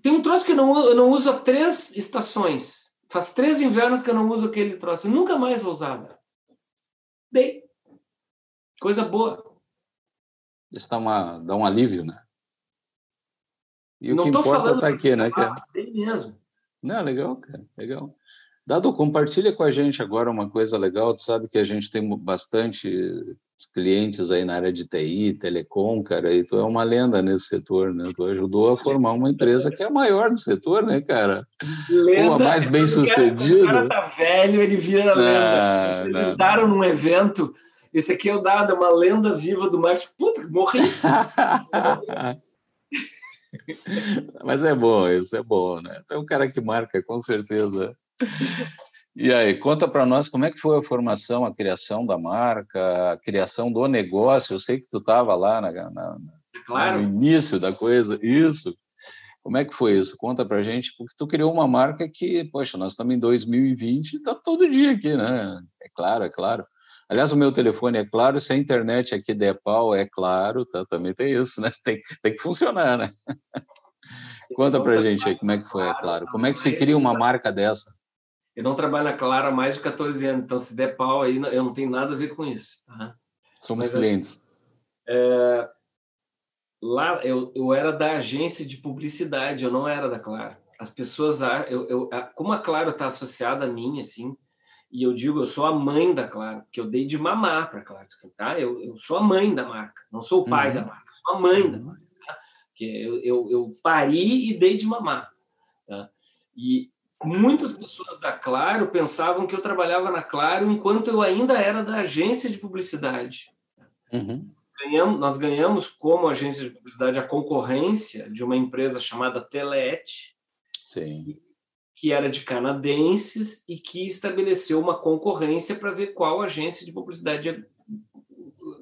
Tem um troço que eu não, eu não uso há três estações. Faz três invernos que eu não uso aquele troço. Eu nunca mais vou usar, velho. Dei. Coisa boa. Isso dá, uma, dá um alívio, né? E não o que importa está aqui, né, cara? Tem mesmo. Não, legal, cara, legal. Dado, compartilha com a gente agora uma coisa legal. Tu sabe que a gente tem bastante clientes aí na área de TI, telecom, cara, e tu é uma lenda nesse setor, né? Tu ajudou a formar uma empresa que é a maior do setor, né, cara? Lenda, uma mais bem sucedida. O cara tá velho, ele vira lenda. Apresentaram num evento. Esse aqui é o Dado, uma lenda viva do marketing. Puta, morri. Mas é bom, isso é bom, né? Tem um cara que marca, com certeza. E aí, conta para nós como é que foi a formação, a criação da marca, a criação do negócio. Eu sei que tu estava lá na, na, claro. no início da coisa. Isso. Como é que foi isso? Conta para gente, porque tu criou uma marca que, poxa, nós estamos em 2020 e está todo dia aqui, né? É claro, é claro. Aliás, o meu telefone é claro, se a internet aqui der pau, é claro, tá? também tem isso, né? Tem, tem que funcionar, né? Conta pra gente aí como é que foi, é claro. Como é que se cria uma marca dessa? Eu não trabalho na Clara há mais de 14 anos, então se der pau aí, eu não tenho nada a ver com isso, tá? Somos Mas, assim, clientes. Assim, é... Lá, eu, eu era da agência de publicidade, eu não era da Clara. As pessoas, eu, eu, como a Claro está associada a mim, assim, e eu digo, eu sou a mãe da Claro, porque eu dei de mamar para a Claro, tá? Eu, eu, sou a mãe da marca, não sou o pai uhum. da marca, sou a mãe da uhum. marca, tá? Porque eu, eu, eu, pari e dei de mamar, tá? E muitas pessoas da Claro pensavam que eu trabalhava na Claro enquanto eu ainda era da agência de publicidade. Uhum. ganhamos, nós ganhamos como agência de publicidade a concorrência de uma empresa chamada Teleet, Sim. Que era de canadenses e que estabeleceu uma concorrência para ver qual agência de publicidade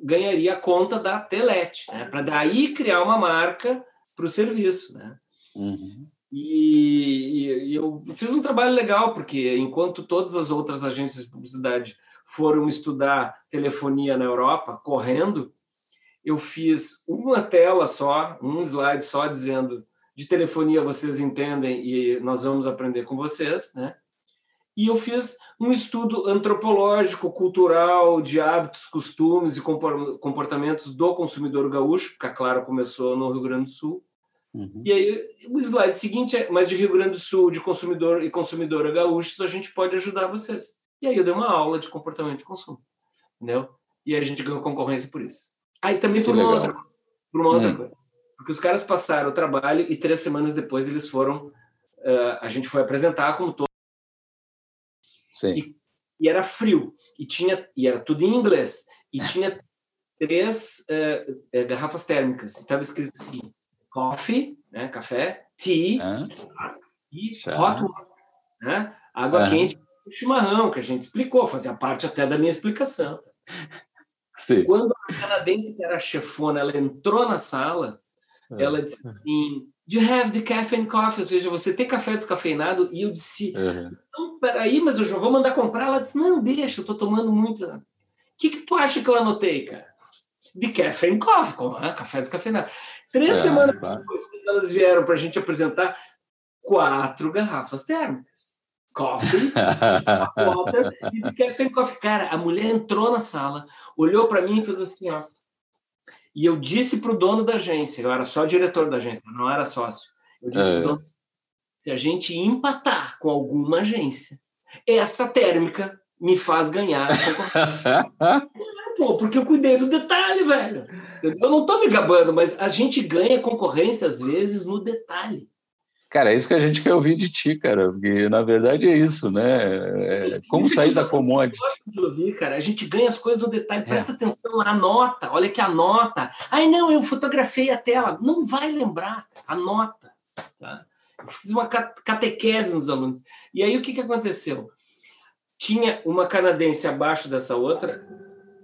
ganharia a conta da Telet, né? para daí criar uma marca para o serviço. Né? Uhum. E, e, e, eu fiz um trabalho legal, porque enquanto todas as outras agências de publicidade foram estudar telefonia na Europa, correndo, eu fiz uma tela só, um slide só, dizendo de telefonia vocês entendem e nós vamos aprender com vocês, né? E eu fiz um estudo antropológico, cultural, de hábitos, costumes e comportamentos do consumidor gaúcho, porque a Clara começou no Rio Grande do Sul. Uhum. E aí, o slide seguinte é, mas de Rio Grande do Sul, de consumidor e consumidora gaúchos, a gente pode ajudar vocês. E aí eu dei uma aula de comportamento de consumo, entendeu? E aí a gente ganhou concorrência por isso. Aí também por uma, outra, por uma outra hum. coisa. Porque os caras passaram o trabalho e três semanas depois eles foram, uh, a gente foi apresentar como todo Sim. E, e, era frio, e tinha e era tudo em inglês, e tinha três uh, garrafas térmicas. Estava escrito assim: coffee, né, café, tea e Chá. hot water, né, água quente e chimarrão, que a gente explicou, fazia parte até da minha explicação. Sim. Quando a canadense, que era a chefona, ela entrou na sala, ela disse assim, Do you have the caffeine coffee? Ou seja, você tem café descafeinado? E eu disse, uhum. não, peraí, mas eu já vou mandar comprar. Ela disse, não, deixa, eu tô tomando muito. O que, que tu acha que eu anotei, cara? The caffeine coffee, como, ah, café descafeinado. Três é, semanas claro. depois, quando elas vieram para a gente apresentar quatro garrafas térmicas. Coffee, water e the caffeine coffee. Cara, a mulher entrou na sala, olhou para mim e fez assim, ó. E eu disse para o dono da agência, eu era só diretor da agência, não era sócio. Eu disse é. para o dono, se a gente empatar com alguma agência, essa térmica me faz ganhar. Pô, porque eu cuidei do detalhe, velho. Eu não estou me gabando, mas a gente ganha concorrência às vezes no detalhe. Cara, é isso que a gente quer ouvir de ti, cara, porque na verdade é isso, né? É como sair da commodity. Gosto de ouvir, cara. A gente ganha as coisas no detalhe, presta é. atenção, anota, olha que anota. Ai, não, eu fotografei a tela. Não vai lembrar, anota. Tá? Eu fiz uma catequese nos alunos. E aí o que, que aconteceu? Tinha uma canadense abaixo dessa outra,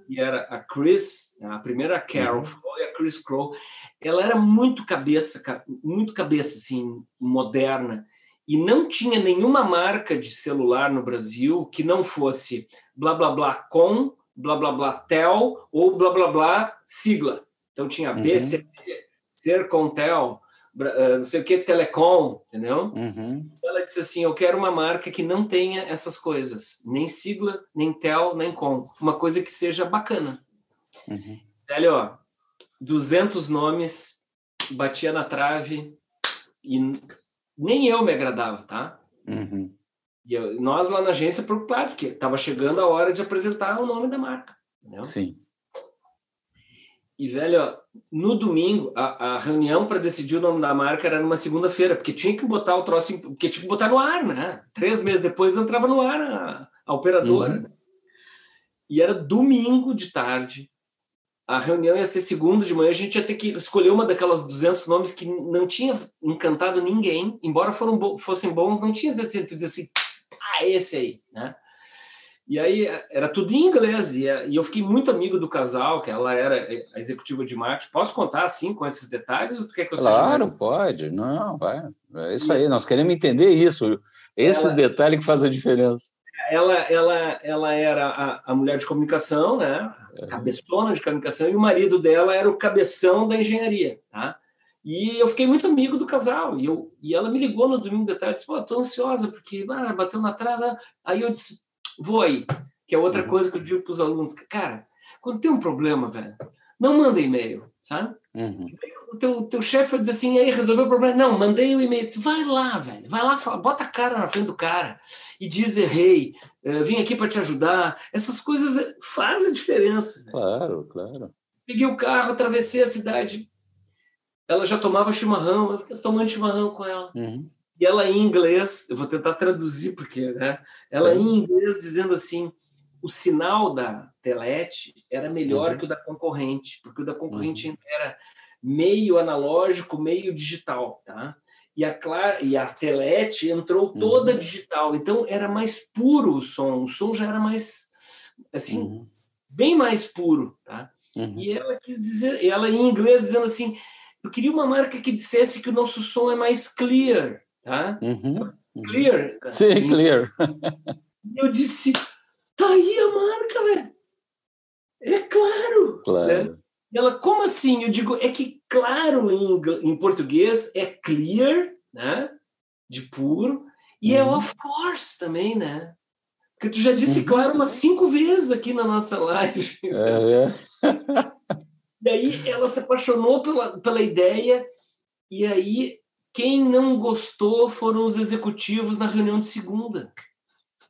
e era a Chris, a primeira Carol uhum. e a Chris Crow. Ela era muito cabeça, muito cabeça assim, moderna e não tinha nenhuma marca de celular no Brasil que não fosse blá blá blá com, blá blá blá tel ou blá blá blá sigla. Então tinha uhum. BC, Sercontel, eh, não sei o que, Telecom, entendeu? Uhum. Ela disse assim: Eu quero uma marca que não tenha essas coisas, nem sigla, nem tel, nem com. Uma coisa que seja bacana. Uhum. Velho, ó, 200 nomes, batia na trave e nem eu me agradava, tá? Uhum. E eu, nós lá na agência preocupados, porque estava chegando a hora de apresentar o nome da marca. Entendeu? Sim. E, velho, no domingo, a, a reunião para decidir o nome da marca era numa segunda-feira, porque tinha que botar o troço, porque tinha que botar no ar, né? Três meses depois entrava no ar a, a operadora. Uhum. E era domingo de tarde. A reunião ia ser segunda de manhã, a gente ia ter que escolher uma daquelas 200 nomes que não tinha encantado ninguém, embora foram, fossem bons, não tinha sentido assim, ah, esse aí, né? E aí era tudo em inglês, e, eu fiquei muito amigo do casal, que ela era a executiva de marketing. Posso contar assim, com esses detalhes? Ou tu quer que eu claro, seja pode. Não, vai. É isso, isso, aí, nós queremos entender isso. Esse ela, detalhe que faz a diferença. Ela, ela, ela era a, a mulher de comunicação, né? É. Cabeçona de comunicação, e o marido dela era o cabeção da engenharia, tá? E eu fiquei muito amigo do casal. E, eu, e ela me ligou no domingo de tarde e disse: Pô, tô ansiosa, porque ah, bateu na trave. Aí eu disse: Vou aí. Que é outra uhum. coisa que eu digo para os alunos. Cara, quando tem um problema, velho, não manda e-mail, sabe? Uhum. O teu, teu chefe vai dizer assim, aí resolveu o problema. Não, mandei o um e-mail. Disse, vai lá, velho. Vai lá, bota a cara na frente do cara e diz, errei, uh, vim aqui para te ajudar. Essas coisas eh, fazem diferença. Véio. Claro, claro. Peguei o carro, atravessei a cidade. Ela já tomava chimarrão, eu fiquei tomando chimarrão com ela. Uhum e ela em inglês, eu vou tentar traduzir porque, né? Ela Sim. em inglês dizendo assim: o sinal da Telete era melhor uhum. que o da concorrente, porque o da concorrente uhum. era meio analógico, meio digital, tá? E a, e a Telete entrou toda uhum. digital, então era mais puro o som, o som já era mais, assim, uhum. bem mais puro, tá? Uhum. E ela quis dizer, ela em inglês dizendo assim, eu queria uma marca que dissesse que o nosso som é mais clear, tá? Uhum. Clear. Cara. Sim, clear. E eu disse, tá aí a marca, velho. É claro. Claro. Né? E ela, como assim? Eu digo, é que claro em, em português é clear, né? De puro, e é uhum. é of course também, né? Porque tu já disse uhum. claro umas cinco vezes aqui na nossa live. É, é. e aí ela se apaixonou pela, pela ideia, e aí quem não gostou foram os executivos na reunião de segunda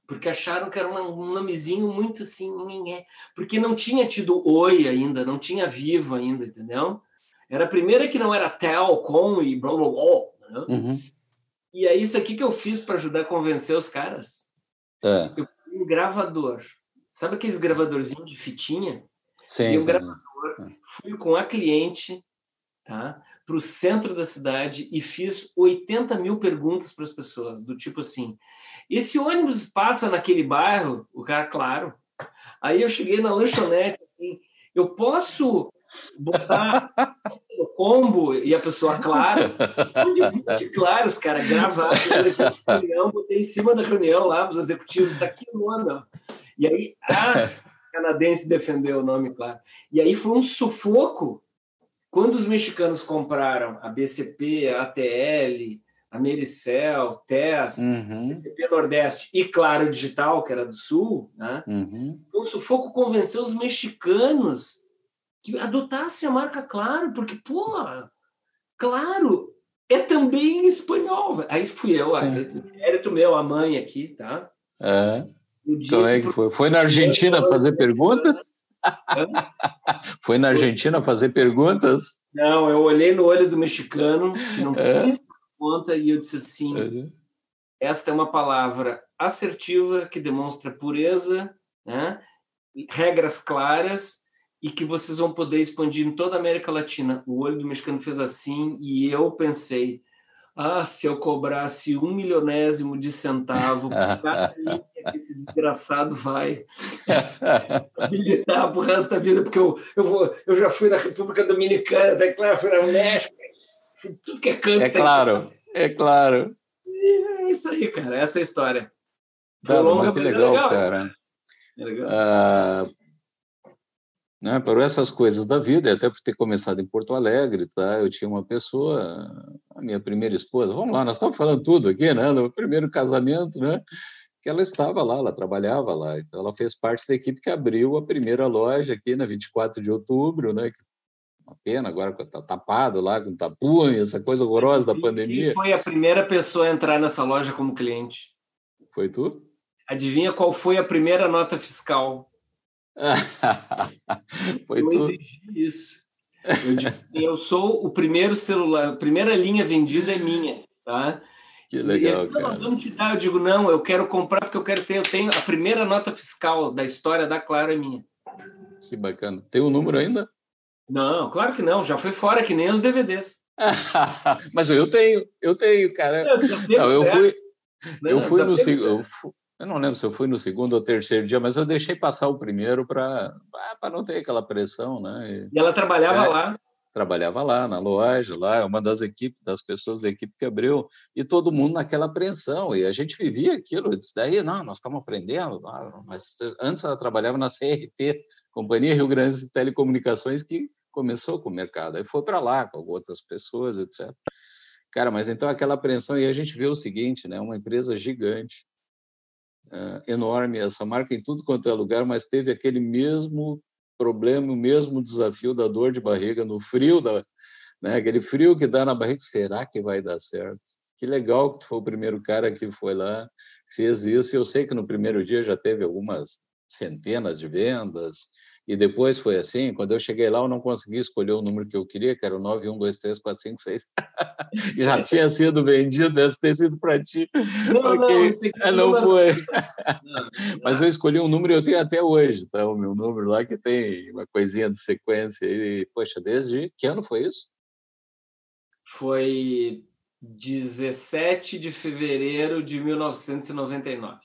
porque acharam que era um nomezinho muito assim, porque não tinha tido Oi ainda, não tinha Vivo ainda, entendeu? Era a primeira que não era Telcom e blá blá blá. Uhum. E é isso aqui que eu fiz para ajudar a convencer os caras. É. Eu um gravador. Sabe aqueles gravadorzinhos de fitinha? Sim. E um gravador, é. fui com a cliente tá, para o centro da cidade e fiz 80 mil perguntas para as pessoas, do tipo assim: esse ônibus passa naquele bairro? O cara, claro. Aí eu cheguei na lanchonete, assim, eu posso botar no combo e a pessoa, claro. De 20 claros, cara, gravaram a reunião, botei em cima da reunião lá, os executivos, tá aqui o nome, E aí a canadense defendeu o nome, claro. E aí foi um sufoco quando os mexicanos compraram a BCP, a ATL, a Mericel, TES, uhum. CP Nordeste e Claro Digital, que era do Sul, né? Uhum. o sufoco convenceu os mexicanos que adotassem a marca Claro, porque, pô, Claro é também em espanhol. Aí fui eu, mérito meu, a mãe aqui, tá? É. Como é que foi? Foi na Argentina fazer perguntas? foi na Argentina fazer perguntas? Não, eu olhei no olho do mexicano, que não é. tinha conta e eu disse assim: uhum. esta é uma palavra assertiva que demonstra pureza, né? regras claras e que vocês vão poder expandir em toda a América Latina. O olho do mexicano fez assim e eu pensei: ah, se eu cobrasse um milionésimo de centavo por cada linha que esse desgraçado vai habilitar para o resto da vida, porque eu, eu, vou, eu já fui na República Dominicana, daí claro, fui no México, tudo que é canto. É claro, é claro. E é isso aí, cara, essa é a história. Foi tá, longa, mas legal, é legal, cara. É legal. Ah, né, por essas coisas da vida, até por ter começado em Porto Alegre, tá? Eu tinha uma pessoa, a minha primeira esposa, vamos lá, nós estamos falando tudo aqui, né? No primeiro casamento, né? Que ela estava lá, ela trabalhava lá, então ela fez parte da equipe que abriu a primeira loja aqui na 24 de outubro, né? Uma pena agora está tapado lá com tapume, essa coisa horrorosa da pandemia. Quem foi a primeira pessoa a entrar nessa loja como cliente? Foi tu? Adivinha qual foi a primeira nota fiscal? foi eu exigi isso. Eu, digo, assim, eu sou o primeiro celular, a primeira linha vendida é minha, tá? Que legal, e, nós vamos te dar. Eu digo, não, eu quero comprar porque eu quero ter, eu tenho a primeira nota fiscal da história da Claro é minha. Que bacana. Tem o um número ainda? Não, claro que não. Já foi fora, que nem os DVDs. Mas eu tenho, eu tenho, cara. Eu, não, eu fui, eu fui no segundo. Eu não lembro se eu fui no segundo ou terceiro dia, mas eu deixei passar o primeiro para para não ter aquela pressão, né? E, e ela trabalhava é, lá. Trabalhava lá na loja, lá, é uma das equipes, das pessoas da equipe que abriu, e todo mundo naquela apreensão, e a gente vivia aquilo, disse, daí, não, nós estamos aprendendo, mas antes ela trabalhava na CRT, Companhia Rio Grande de Telecomunicações, que começou com o mercado, aí foi para lá com outras pessoas, etc. Cara, mas então aquela apreensão, e a gente vê o seguinte, né, uma empresa gigante, enorme, essa marca em tudo quanto é lugar, mas teve aquele mesmo problema, o mesmo desafio da dor de barriga no frio, da, né, aquele frio que dá na barriga, será que vai dar certo? Que legal que tu foi o primeiro cara que foi lá, fez isso, eu sei que no primeiro dia já teve algumas centenas de vendas, E depois foi assim, quando eu cheguei lá, eu não consegui escolher o número que eu queria, que era o 9123456. Já tinha sido vendido, deve ter sido para ti. Não, porque... não, não, não foi. Não, Mas eu escolhi um número e eu tenho até hoje, tá? O meu número lá que tem uma coisinha de sequência. E, poxa, desde que ano foi isso? Foi 17 de fevereiro de 1999.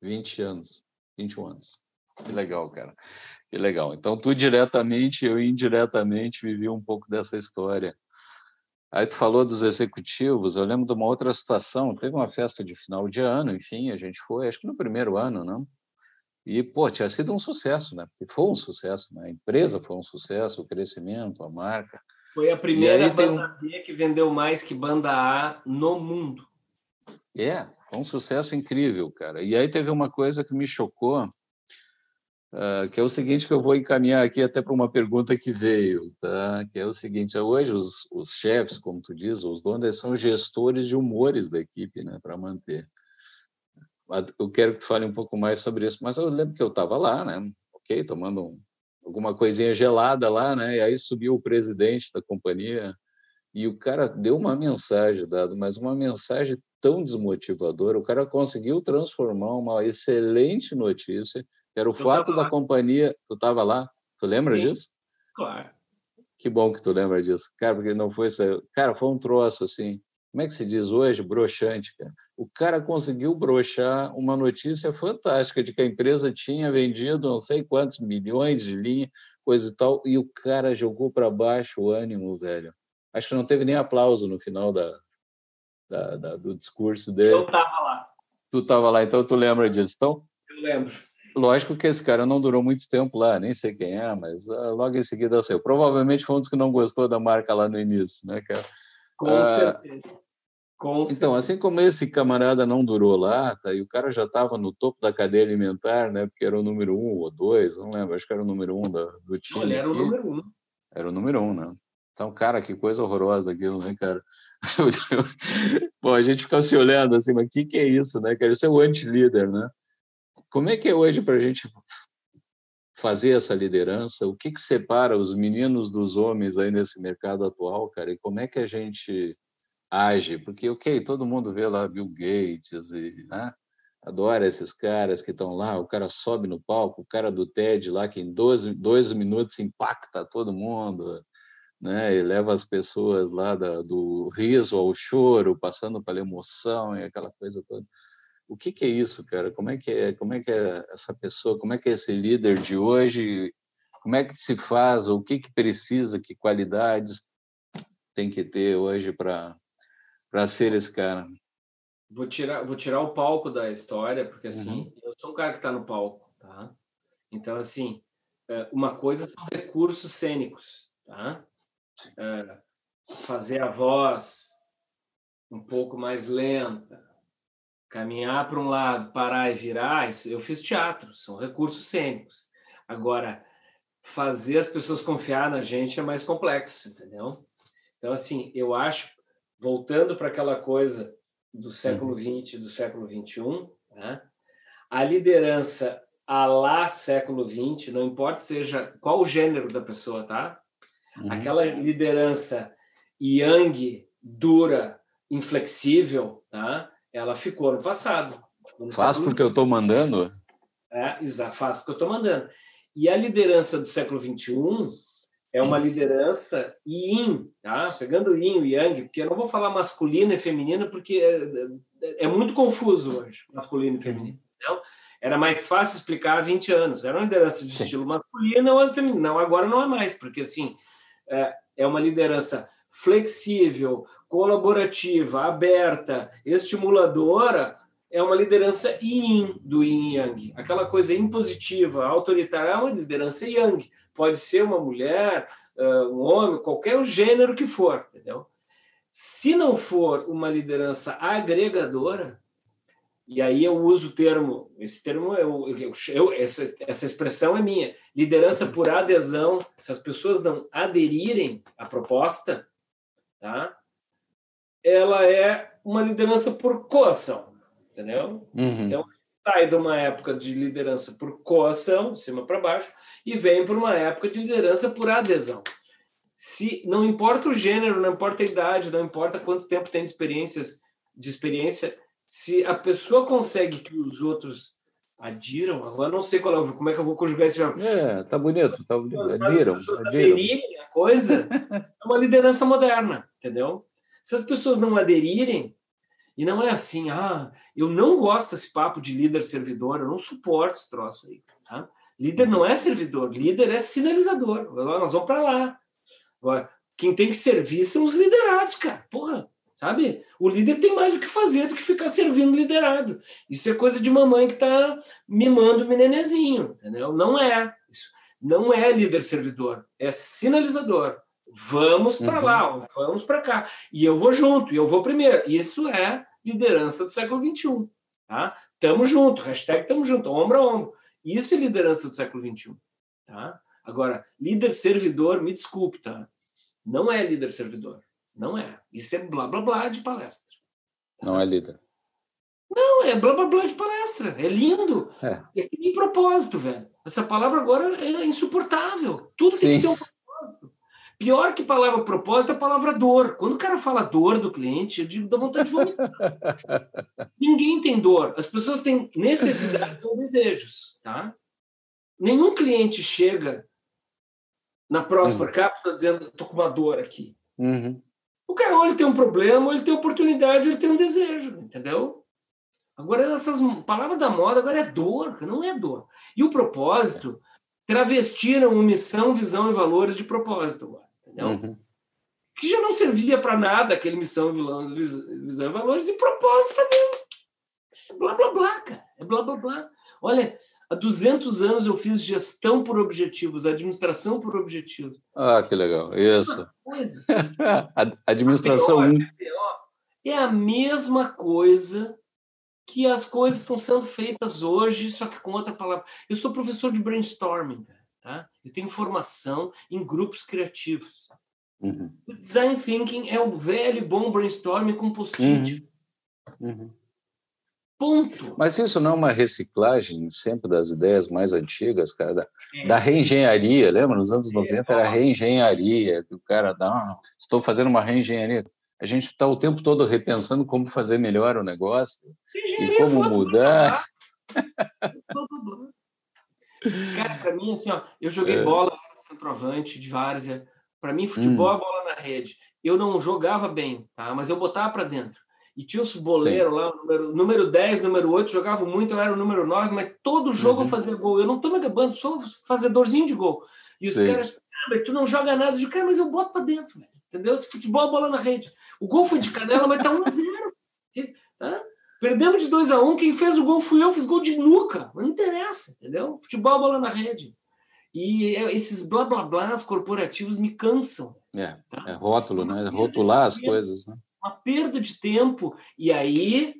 20 anos, 21 anos. Que legal, cara. Que legal. Então, tu diretamente, eu indiretamente vivi um pouco dessa história. Aí tu falou dos executivos, eu lembro de uma outra situação, teve uma festa de final de ano, enfim, a gente foi, acho que no primeiro ano, não? E, pô, tinha sido um sucesso, né? Porque foi um sucesso, né? A empresa foi um sucesso, o crescimento, a marca. Foi a primeira banda B que vendeu mais que banda A no mundo. É, foi um sucesso incrível, cara. E aí teve uma coisa que me chocou, uh, que é o seguinte que eu vou encaminhar aqui até para uma pergunta que veio, tá? Que é o seguinte, hoje os, os chefes, como tu diz, os donos, são gestores de humores da equipe, né? Para manter. Eu quero que tu fale um pouco mais sobre isso, mas eu lembro que eu estava lá, né? Ok, tomando um, alguma coisinha gelada lá, né? E aí subiu o presidente da companhia e o cara deu uma mensagem, dado, mas uma mensagem tão desmotivadora. O cara conseguiu transformar uma excelente notícia, era o eu fato da companhia. Tu estava lá? Tu lembra Sim. disso? Claro. Que bom que tu lembra disso, cara, porque não foi isso. Cara, foi um troço assim. Como é que se diz hoje? Broxante, cara. O cara conseguiu broxar uma notícia fantástica de que a empresa tinha vendido não sei quantos milhões de linha, coisa e tal, e o cara jogou para baixo o ânimo, velho. Acho que não teve nem aplauso no final da, da, da do discurso dele. Eu estava lá. Tu estava lá, então tu lembra disso? Então, Eu lembro. Lógico que esse cara não durou muito tempo lá, nem sei quem é, mas uh, logo em seguida saiu. Provavelmente foi um dos que não gostou da marca lá no início, né, cara? Com uh, certeza. Com então, assim como esse camarada não durou lá, tá, e o cara já estava no topo da cadeia alimentar, né? Porque era o número um ou dois, não lembro, acho que era o número um da, do time. Ele era aqui. o número um. Era o número um, né? Então, cara, que coisa horrorosa aquilo, né, cara? Bom, a gente fica se olhando assim, mas o que, que é isso, né, cara? Isso é o anti-líder, né? Como é que é hoje para a gente fazer essa liderança? O que, que separa os meninos dos homens aí nesse mercado atual, cara? E como é que a gente age, porque, ok, todo mundo vê lá Bill Gates e né, adora esses caras que estão lá, o cara sobe no palco, o cara do TED lá que em 12, dois minutos impacta todo mundo, né, e leva as pessoas lá da, do riso ao choro, passando pela emoção e aquela coisa toda. O que, que é isso, cara? Como é que é, como é que é essa pessoa, como é que é esse líder de hoje? Como é que se faz? O que que precisa? Que qualidades tem que ter hoje para para ser esse cara? Vou tirar, vou tirar o palco da história, porque assim, uhum. eu sou um cara que está no palco, tá? Então, assim, é, uma coisa são recursos cênicos, tá? É, fazer a voz um pouco mais lenta, caminhar para um lado, parar e virar, isso, eu fiz teatro, são recursos cênicos. Agora, fazer as pessoas confiar na gente é mais complexo, entendeu? Então, assim, eu acho voltando para aquela coisa do século XX, uhum. do século XXI, né? a liderança a lá século XX, não importa seja qual o gênero da pessoa, tá? Uhum. Aquela liderança yang, dura, inflexível, tá? Ela ficou no passado. No Faz porque eu estou mandando? É, faz porque eu estou mandando. E a liderança do século XXI é uma liderança yin, tá? Pegando yin e yang, porque eu não vou falar masculino e feminino porque é, é muito confuso hoje, masculino e feminino. Então, era mais fácil explicar há 20 anos. Era uma liderança de Sim. estilo masculino ou feminino. Não, agora não é mais, porque assim é, é uma liderança flexível, colaborativa, aberta, estimuladora. É uma liderança yin do yin yang, aquela coisa impositiva, autoritária, é uma liderança yang pode ser uma mulher, um homem, qualquer gênero que for, entendeu? Se não for uma liderança agregadora, e aí eu uso o termo, esse termo, eu, eu, essa, essa expressão é minha, liderança por adesão, se as pessoas não aderirem à proposta, tá? Ela é uma liderança por coação, entendeu? Uhum. Então, sai de uma época de liderança por coação, de cima para baixo, e vem para uma época de liderança por adesão. Se não importa o gênero, não importa a idade, não importa quanto tempo tem de experiências de experiência, se a pessoa consegue que os outros adiram, agora não sei qual é, como é que eu vou conjugar esse verbo. É, tá bonito, tá bonito. Adiram, as pessoas adiram. à coisa, é uma liderança moderna, entendeu? Se as pessoas não aderirem, e não é assim, ah, eu não gosto desse papo de líder servidor, eu não suporto esse troço aí, tá? Líder não é servidor, líder é sinalizador. Agora Nós vamos para lá. Agora, quem tem que servir são os liderados, cara. Porra, sabe? O líder tem mais o que fazer do que ficar servindo liderado. Isso é coisa de mamãe que está mimando o menenezinho, entendeu? Não é. Isso não é líder servidor, é sinalizador. Vamos para Uhum. lá, vamos para cá. E eu vou junto, e eu vou primeiro. Isso é liderança do século XXI. Tá? Tamo junto, hashtag tamo junto, ombro a ombro. Isso é liderança do século XXI. Tá? Agora, líder servidor, me desculpe, tá? Não é líder servidor. Não é. Isso é blá blá blá de palestra. Não é líder. Não, é blá blá blá de palestra. É lindo. É. É que nem propósito, velho. Essa palavra agora é insuportável. Tudo tem Sim. que ter um propósito. Pior que palavra propósito é a palavra dor. Quando o cara fala dor do cliente, eu digo, dá vontade de vomitar. Ninguém tem dor. As pessoas têm necessidades ou desejos, tá? Nenhum cliente chega na Prosper Capital dizendo, estou com uma dor aqui. Uhum. O cara ou ele tem um problema, ou ele tem oportunidade, ou ele tem um desejo, entendeu? Agora, essas palavras da moda agora é dor, não é dor. E o propósito, travestiram o missão, visão e valores de propósito agora, entendeu? Uhum. Que já não servia para nada aquele missão, vilão, vis- visão e valores, e propósito também. É blá, blá, blá, cara. É blá, blá, blá. Olha, há 200 anos eu fiz gestão por objetivos, administração por objetivos. Ah, que legal. Isso. Coisa. Ad- Administração 1. pior. É a mesma coisa que as coisas estão sendo feitas hoje, só que com outra palavra. Eu sou professor de brainstorming, cara, tá? Eu tenho formação em grupos criativos. Uhum. O design thinking é o velho e bom brainstorming com post-it. Uhum. Ponto. Mas isso não é uma reciclagem sempre das ideias mais antigas, cara, da, É. da reengenharia, lembra? Nos anos É, 90 era reengenharia, que o cara dá, uma- estou fazendo uma reengenharia. A gente está o tempo todo repensando como fazer melhor o negócio e como mudar. Cara, para mim, assim, ó, eu joguei É. bola no centroavante de várzea. Para mim, futebol Hum. é bola na rede. Eu não jogava bem, tá? Mas eu botava para dentro. E tinha os boleiros lá, número, número 10, número 8, jogavam muito, eu era o número 9, mas todo jogo eu Uhum. fazia gol. Eu não tô me gabando, sou fazedorzinho de gol. E os Sim. caras, ah, mas tu não joga nada. Eu digo, cara, mas eu boto para dentro, velho. entendeu? Esse futebol é bola na rede. O gol foi de canela, mas tá 1 a 0 tá? Perdemos de 2 a 1 quem fez o gol fui eu, fiz gol de nuca. Não interessa, entendeu? Futebol é bola na rede. E é- esses blá blá blás corporativos me cansam. É, é rótulo, né? Rotular as coisas. Né? Uma perda de tempo. E aí,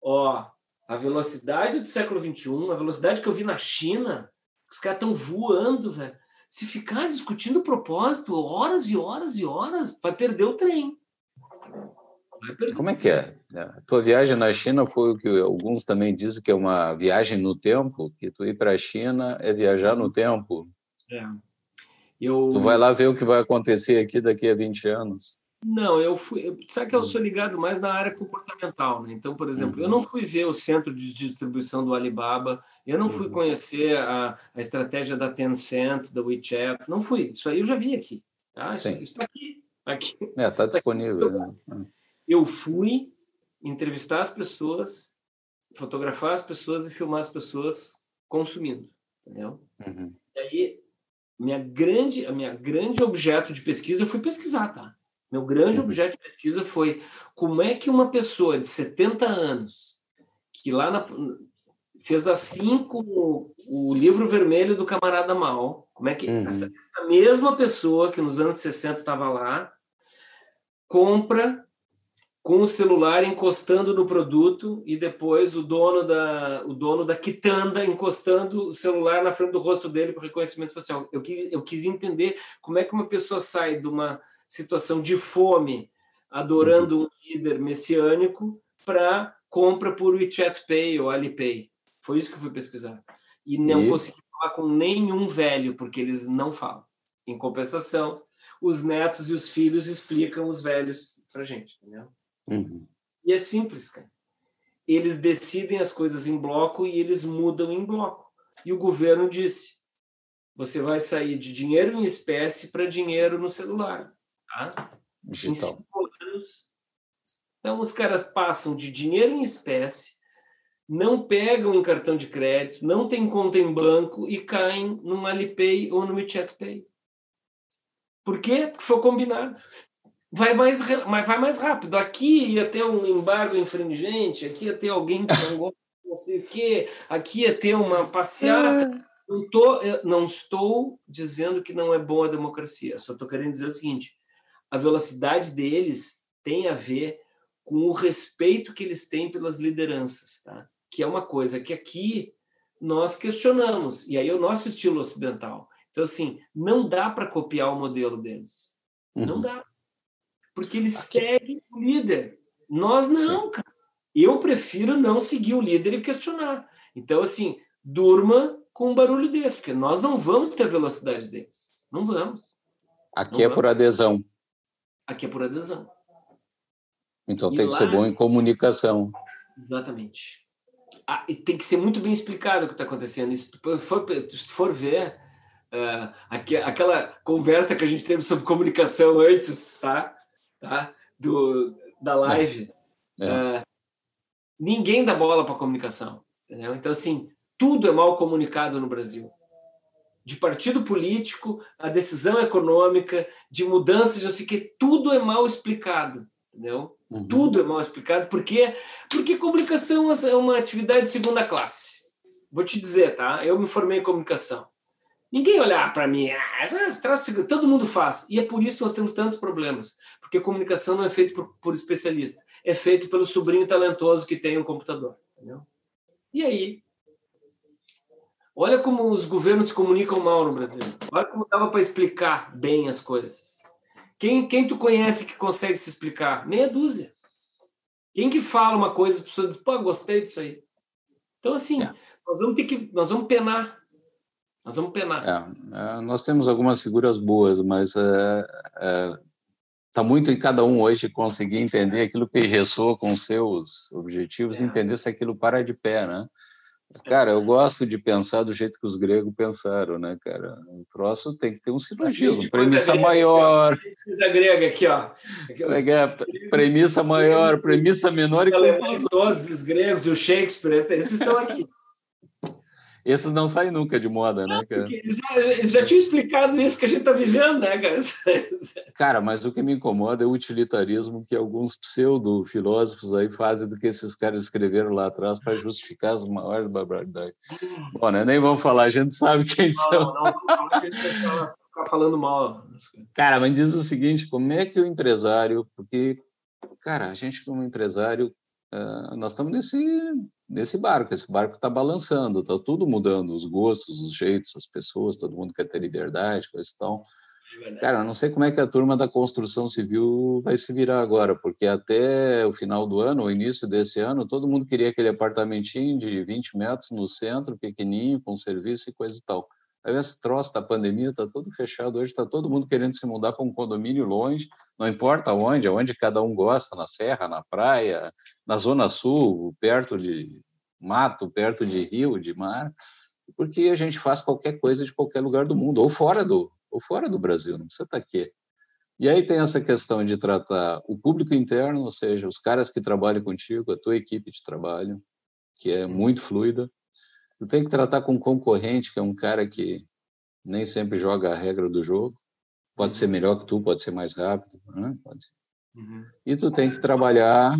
ó, a velocidade do século XXI, a velocidade que eu vi na China, os caras estão voando, velho. Se ficar discutindo propósito horas e horas e horas, vai perder o trem. Como é que é? A tua viagem na China foi o que alguns também dizem que é uma viagem no tempo, que tu ir para a China é viajar no tempo. É. Eu... Tu vai lá ver o que vai acontecer aqui daqui a 20 anos. Não, eu fui. eu- Sabe que eu sou ligado mais na área comportamental, né? Então, por exemplo, eu Uhum. não fui ver o centro de distribuição do Alibaba, eu não fui Uhum. conhecer a, a estratégia da Tencent, da WeChat, não fui. Isso aí eu já vi aqui. Tá? Isso Sim. está aqui. aqui. É, está disponível. Né? Eu fui entrevistar as pessoas, fotografar as pessoas e filmar as pessoas consumindo, entendeu? Uhum. E aí, minha grande, a minha grande objeto de pesquisa, eu fui pesquisar, tá? Meu grande Uhum. objeto de pesquisa foi como é que uma pessoa de 70 anos, que lá na, fez assim com o, o livro vermelho do camarada Mal, como é que Uhum. essa, essa mesma pessoa que nos anos 60 estava lá, compra com o celular encostando no produto e depois o dono da o dono da quitanda encostando o celular na frente do rosto dele para reconhecimento facial. Eu quis, eu quis entender como é que uma pessoa sai de uma situação de fome, adorando um líder messiânico, para compra por WeChat Pay ou Alipay. Foi isso que eu fui pesquisar. E não E? consegui falar com nenhum velho, porque eles não falam. Em compensação, os netos e os filhos explicam os velhos pra gente, entendeu? Uhum. E é simples, cara. Eles decidem as coisas em bloco e eles mudam em bloco. E o governo disse: você vai sair de dinheiro em espécie para dinheiro no celular. Tá? Em cinco anos. Então, os caras passam de dinheiro em espécie, não pegam em cartão de crédito, não tem conta em banco e caem no Alipay ou no WeChat Pay. Por quê? Porque foi combinado. Vai mais, mas vai mais rápido. Aqui ia ter um embargo infringente, aqui ia ter alguém que não gosta de não sei o quê, aqui ia ter uma passeata. Não, tô, eu não estou dizendo que não é bom a democracia, só estou querendo dizer o seguinte: a velocidade deles tem a ver com o respeito que eles têm pelas lideranças, tá? que é uma coisa que aqui nós questionamos, e aí é o nosso estilo ocidental. Então, assim, não dá para copiar o modelo deles. Não Uhum. dá. Porque eles seguem o líder. Nós não, cara. Eu prefiro não seguir o líder e questionar. Então, assim, durma com um barulho desse, porque nós não vamos ter a velocidade deles. Não vamos. Aqui é Não por adesão, Aqui é por adesão. então E tem que lá- ser bom em comunicação. Exatamente. Ah, e tem que ser muito bem explicado o que está acontecendo. E Se tu for, se tu for ver aque- aquela conversa que a gente teve sobre comunicação antes, tá? Tá? Do, da live, É. ah, ninguém dá bola para comunicação. Entendeu? Então, assim, tudo é mal comunicado no Brasil. De partido político, a decisão econômica, de mudanças, não sei o quê, tudo é mal explicado. Entendeu? Uhum. Tudo é mal explicado. Por quê? Porque comunicação é uma atividade de segunda classe. Vou te dizer, tá? Eu me formei em comunicação. Ninguém olhar para mim, ah, esse troço todo mundo faz. E é por isso que nós temos tantos problemas. Porque comunicação não é feito por, por especialista, é feito pelo sobrinho talentoso que tem um computador. Entendeu? E aí? Olha como os governos se comunicam mal no Brasil. Olha como dava para explicar bem as coisas. Quem, quem tu conhece que consegue se explicar? Meia dúzia. Quem que fala uma coisa, a pessoa diz, pô, gostei disso aí. Então, assim, É. nós vamos ter que. Nós vamos penar. Nós vamos penar. É, é, nós temos algumas figuras boas, mas está muito em cada um hoje conseguir entender aquilo que ressoa com seus objetivos, É. entender se aquilo para de pé, né? Cara, eu gosto de pensar do jeito que os gregos pensaram, né, cara? O troço tem que ter um silogismo, premissa grega, maior, Coisa grega aqui, ó. É, premissa maior, premissa menor e os alemães todos, os gregos o Shakespeare, esses estão aqui. Esses não saem nunca de moda, né, cara? Porque eles, já, eles já tinham explicado isso que a gente está vivendo, né, cara? Cara, mas o que me incomoda é o utilitarismo que alguns pseudo-filósofos aí fazem do que esses caras escreveram lá atrás para justificar as maiores barbaridades. Bom, né? Nem vamos falar, a gente sabe quem Não, são. não, não, não, ficar falando mal. Cara, mas diz o seguinte, como é que o empresário... Porque, cara, a gente como empresário, ah, nós estamos nesse, nesse barco, esse barco está balançando, está tudo mudando, os gostos, os jeitos, as pessoas, todo mundo quer ter liberdade, coisa e tal. Cara, eu não sei como é que a turma da construção civil vai se virar agora, porque até o final do ano, o início desse ano, todo mundo queria aquele apartamentinho de 20 metros no centro, pequenininho, com serviço e coisa e tal. Aí esse troço da pandemia está todo fechado hoje, está todo mundo querendo se mudar para um condomínio longe, não importa onde, aonde cada um gosta, na serra, na praia, na zona sul, perto de mato, perto de rio, de mar, porque a gente faz qualquer coisa de qualquer lugar do mundo, ou fora do, ou fora do Brasil, não precisa estar aqui. E aí tem essa questão de tratar o público interno, ou seja, os caras que trabalham contigo, a tua equipe de trabalho, que é muito fluida. Tu tem que tratar com um concorrente, que é um cara que nem sempre joga a regra do jogo. Pode ser melhor que tu, pode ser mais rápido, né? pode ser. Uhum. E tu tem que trabalhar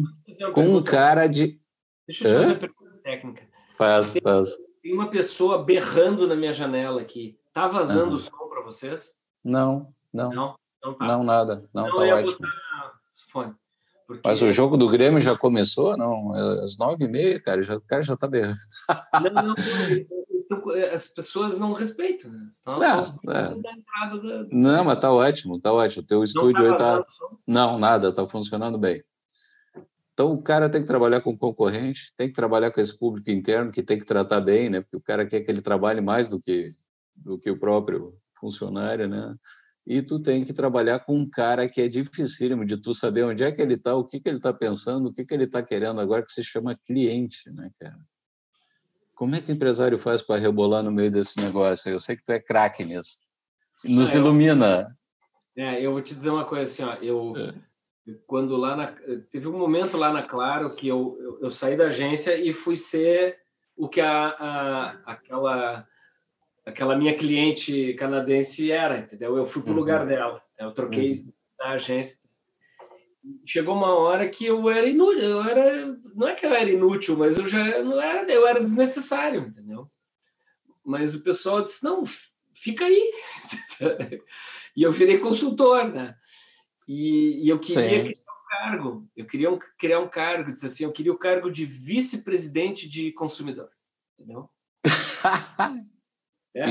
com um cara de... Deixa eu te Hã? fazer uma pergunta técnica. Faz, faz. Tem uma pessoa berrando na minha janela aqui. Tá vazando Aham. o som para vocês? Não, não, Não? Então tá. não, nada. Não, Não, tá ótimo. botar fone. Porque... Mas o jogo do Grêmio já começou? Não, é às nove e meia, cara. Já, o cara já tá berrando. Não, não, estão- as pessoas não respeitam, né? Estão Não, é. da. Não, mas tá ótimo, tá ótimo. O teu Não estúdio tá aí tá. Não, nada, tá funcionando bem. Então, o cara tem que trabalhar com o concorrente, tem que trabalhar com esse público interno, que tem que tratar bem, né? Porque o cara quer que ele trabalhe mais do que, do que o próprio funcionário, né? E tu tem que trabalhar com um cara que é dificílimo de tu saber onde é que ele está, o que, que ele está pensando, o que, que ele está querendo agora, que se chama cliente, né, cara? Como é que o empresário faz para rebolar no meio desse negócio? Eu sei que tu é craque nisso. Nos ah, ilumina. É, eu vou te dizer uma coisa assim, ó, eu... É quando lá na, teve um momento lá na Claro que eu, eu, eu saí da agência e fui ser o que a, a, aquela aquela minha cliente canadense era, entendeu? Eu fui para o uhum. lugar dela, eu troquei uhum. da agência. Chegou uma hora que eu era inútil, eu era, não é que eu era inútil, mas eu já não era, eu era desnecessário, entendeu? Mas o pessoal disse não, fica aí. e eu virei consultor, né? E, e eu queria Sim. criar um cargo, eu queria um, criar um cargo, disse assim, eu queria o cargo de vice-presidente de consumidor, entendeu? é.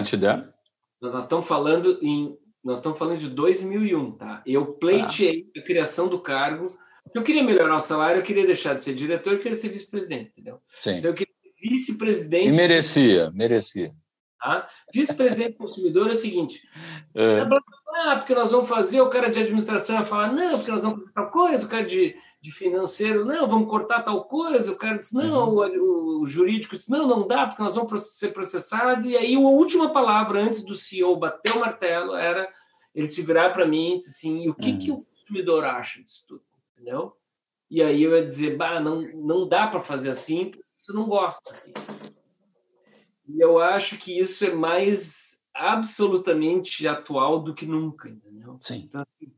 Nós estamos falando em nós estamos falando de 2001, tá? Eu pleiteei ah. a criação do cargo. Eu queria melhorar o salário, eu queria deixar de ser diretor, eu queria ser vice-presidente, entendeu? Sim. Então eu queria ser vice-presidente. E merecia, merecia. Tá? Vice-presidente consumidor é o seguinte: é. ah, porque nós vamos fazer, o cara de administração vai falar, não, porque nós vamos fazer tal coisa, o cara de, de financeiro, não, vamos cortar tal coisa, o cara diz, não, uhum. o, o, jurídico diz, não, não dá, porque nós vamos ser processados. E aí a última palavra antes do CEO bater o martelo era ele se virar para mim e dizer assim, e o que, uhum. que o consumidor acha disso tudo? Entendeu? E aí eu ia dizer, bah, não, não dá para fazer assim, você não gosta. E eu acho que isso é mais absolutamente atual do que nunca, entendeu? Sim. Então, assim,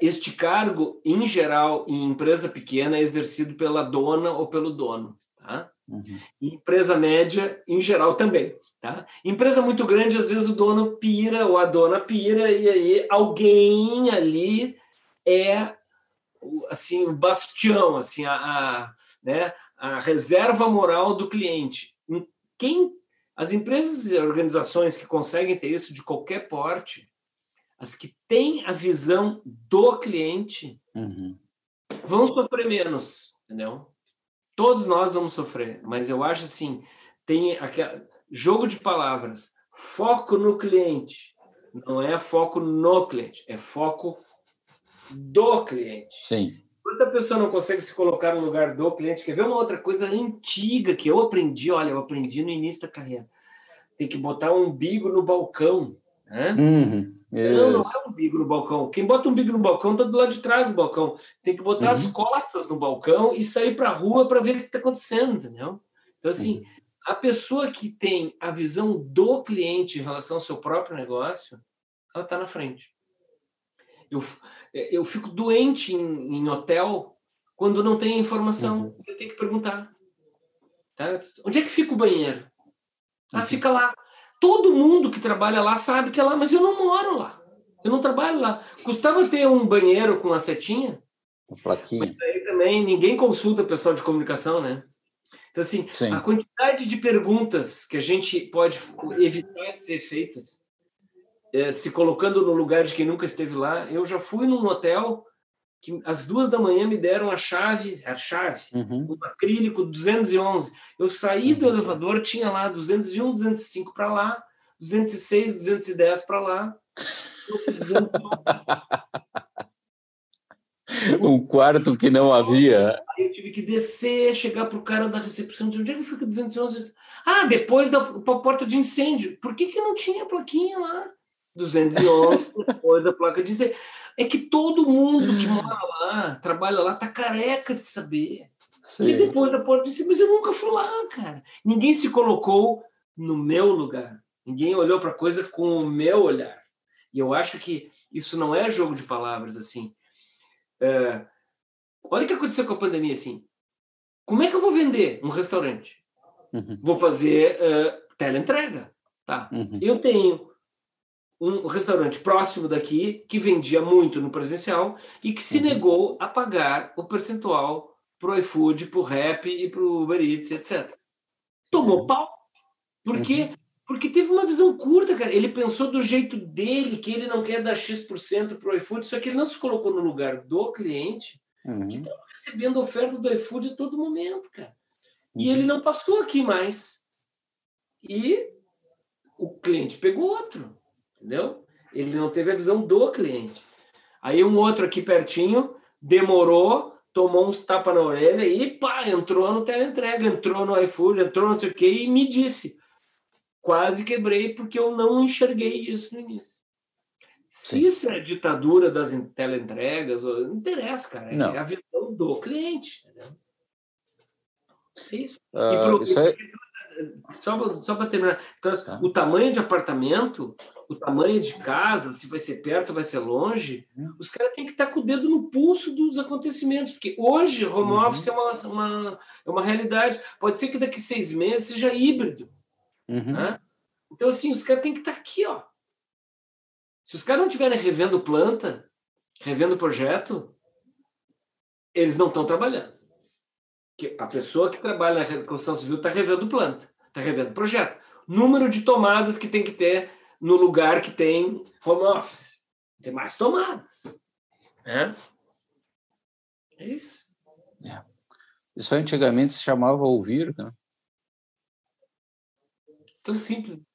este cargo, em geral, em empresa pequena, é exercido pela dona ou pelo dono, tá? Uhum. Empresa média, em geral, também. Tá? Empresa muito grande, às vezes o dono pira ou a dona pira, e aí alguém ali é assim o bastião, assim, a, a, né, a reserva moral do cliente quem as empresas e organizações que conseguem ter isso de qualquer porte, as que têm a visão do cliente, uhum. vão sofrer menos, entendeu? Todos nós vamos sofrer, mas eu acho assim, tem aquele jogo de palavras, foco no cliente, não é foco no cliente, é foco do cliente. Sim. Quanta pessoa não consegue se colocar no lugar do cliente? Quer ver uma outra coisa antiga que eu aprendi? Olha, eu aprendi no início da carreira. Tem que botar um umbigo no balcão. Né? Uhum, não, não é um umbigo no balcão. Quem bota um umbigo no balcão está do lado de trás do balcão. Tem que botar uhum. as costas no balcão e sair para a rua para ver o que está acontecendo, entendeu? Então, assim, uhum. a pessoa que tem a visão do cliente em relação ao seu próprio negócio, ela está na frente. Eu, eu fico doente em, em hotel quando não tem informação. Uhum. Eu tenho que perguntar. Tá? Onde é que fica o banheiro? Ah, fica lá. Todo mundo que trabalha lá sabe que é lá, mas eu não moro lá. Eu não trabalho lá. Custava ter um banheiro com uma setinha. Uma plaquinha. Mas aí também ninguém consulta pessoal de comunicação, né? Então, assim, Sim. a quantidade de perguntas que a gente pode evitar de ser feitas é, se colocando no lugar de quem nunca esteve lá. Eu já fui num hotel que às duas da manhã me deram a chave, a chave, uhum. um acrílico 211. Eu saí uhum. do elevador, tinha lá 201, 205 para lá, 206, 210 para lá. um quarto que não havia. Aí eu tive que descer, chegar para o cara da recepção, de onde é que fica 211? Ah, depois da porta de incêndio. Por que, que não tinha plaquinha lá? 211, depois da placa de dizer. É que todo mundo que mora lá, trabalha lá, tá careca de saber. Sim. Que depois da porta dizer, mas eu nunca fui lá, cara. Ninguém se colocou no meu lugar. Ninguém olhou para a coisa com o meu olhar. E eu acho que isso não é jogo de palavras assim. É... olha o que aconteceu com a pandemia assim. Como é que eu vou vender um restaurante? Uhum. Vou fazer uh, teleentrega. Tá. Uhum. Eu tenho um restaurante próximo daqui que vendia muito no presencial e que se uhum. negou a pagar o percentual para o iFood, para o Rap e para o Uber Eats, etc. Tomou uhum. pau. Por quê? Uhum. Porque teve uma visão curta, cara. Ele pensou do jeito dele, que ele não quer dar X% para o iFood, só que ele não se colocou no lugar do cliente uhum. que estava recebendo oferta do iFood a todo momento, cara. E ele não passou aqui mais. E o cliente pegou outro, entendeu? Ele não teve a visão do cliente. Aí um outro aqui pertinho demorou, tomou uns tapas na orelha e pá, entrou no teleentrega, entrou no iFood, entrou não sei o quê e me disse. Quase quebrei porque eu não enxerguei isso no início. Se Sim. isso é ditadura das teleentregas, não interessa, cara. É não. a visão do cliente. Entendeu? É isso. Uh, pro, isso é... Só, só para terminar. Então, tá. o tamanho de apartamento, o tamanho de casa, se vai ser perto ou vai ser longe, os caras têm que estar com o dedo no pulso dos acontecimentos. Porque hoje, home uhum. office é uma, uma, é uma realidade. Pode ser que daqui seis meses seja híbrido. Uhum. Né? Então, assim, os caras têm que estar aqui, ó. Se os caras não estiverem revendo planta, revendo projeto, eles não estão trabalhando. Que a pessoa que trabalha na construção civil está revendo planta, está revendo projeto. Número de tomadas que tem que ter no lugar que tem home office. Tem mais tomadas. É, é isso. É. Isso antigamente se chamava ouvir, né? Tão simples.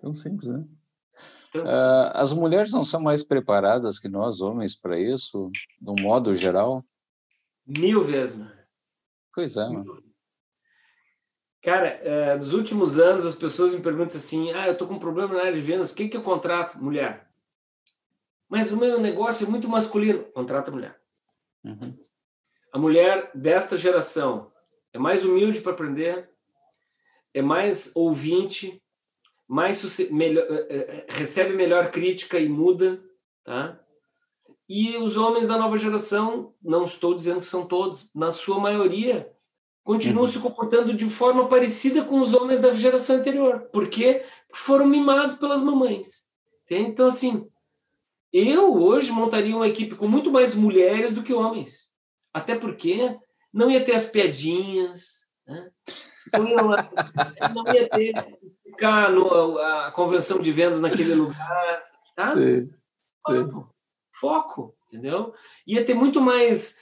Tão simples, né? Uh, as mulheres não são mais preparadas que nós, homens, para isso, de um modo geral? Mil vezes, mano. Pois é, mano. Cara, é, nos últimos anos as pessoas me perguntam assim: ah, eu tô com um problema na área de vendas, quem que eu contrato? Mulher. Mas o meu negócio é muito masculino. Contrata mulher. Uhum. A mulher desta geração é mais humilde para aprender, é mais ouvinte, mais melhor, eh, eh, recebe melhor crítica e muda, tá? E os homens da nova geração, não estou dizendo que são todos, na sua maioria, continuam uhum. se comportando de forma parecida com os homens da geração anterior. Por quê? Porque foram mimados pelas mamães. Entende? Então, assim, eu hoje montaria uma equipe com muito mais mulheres do que homens. Até porque não ia ter as piadinhas, né? não, ia, não ia ter ficar no, a convenção de vendas naquele lugar, tá? Sim, sim. Foco, entendeu? Ia ter muito mais,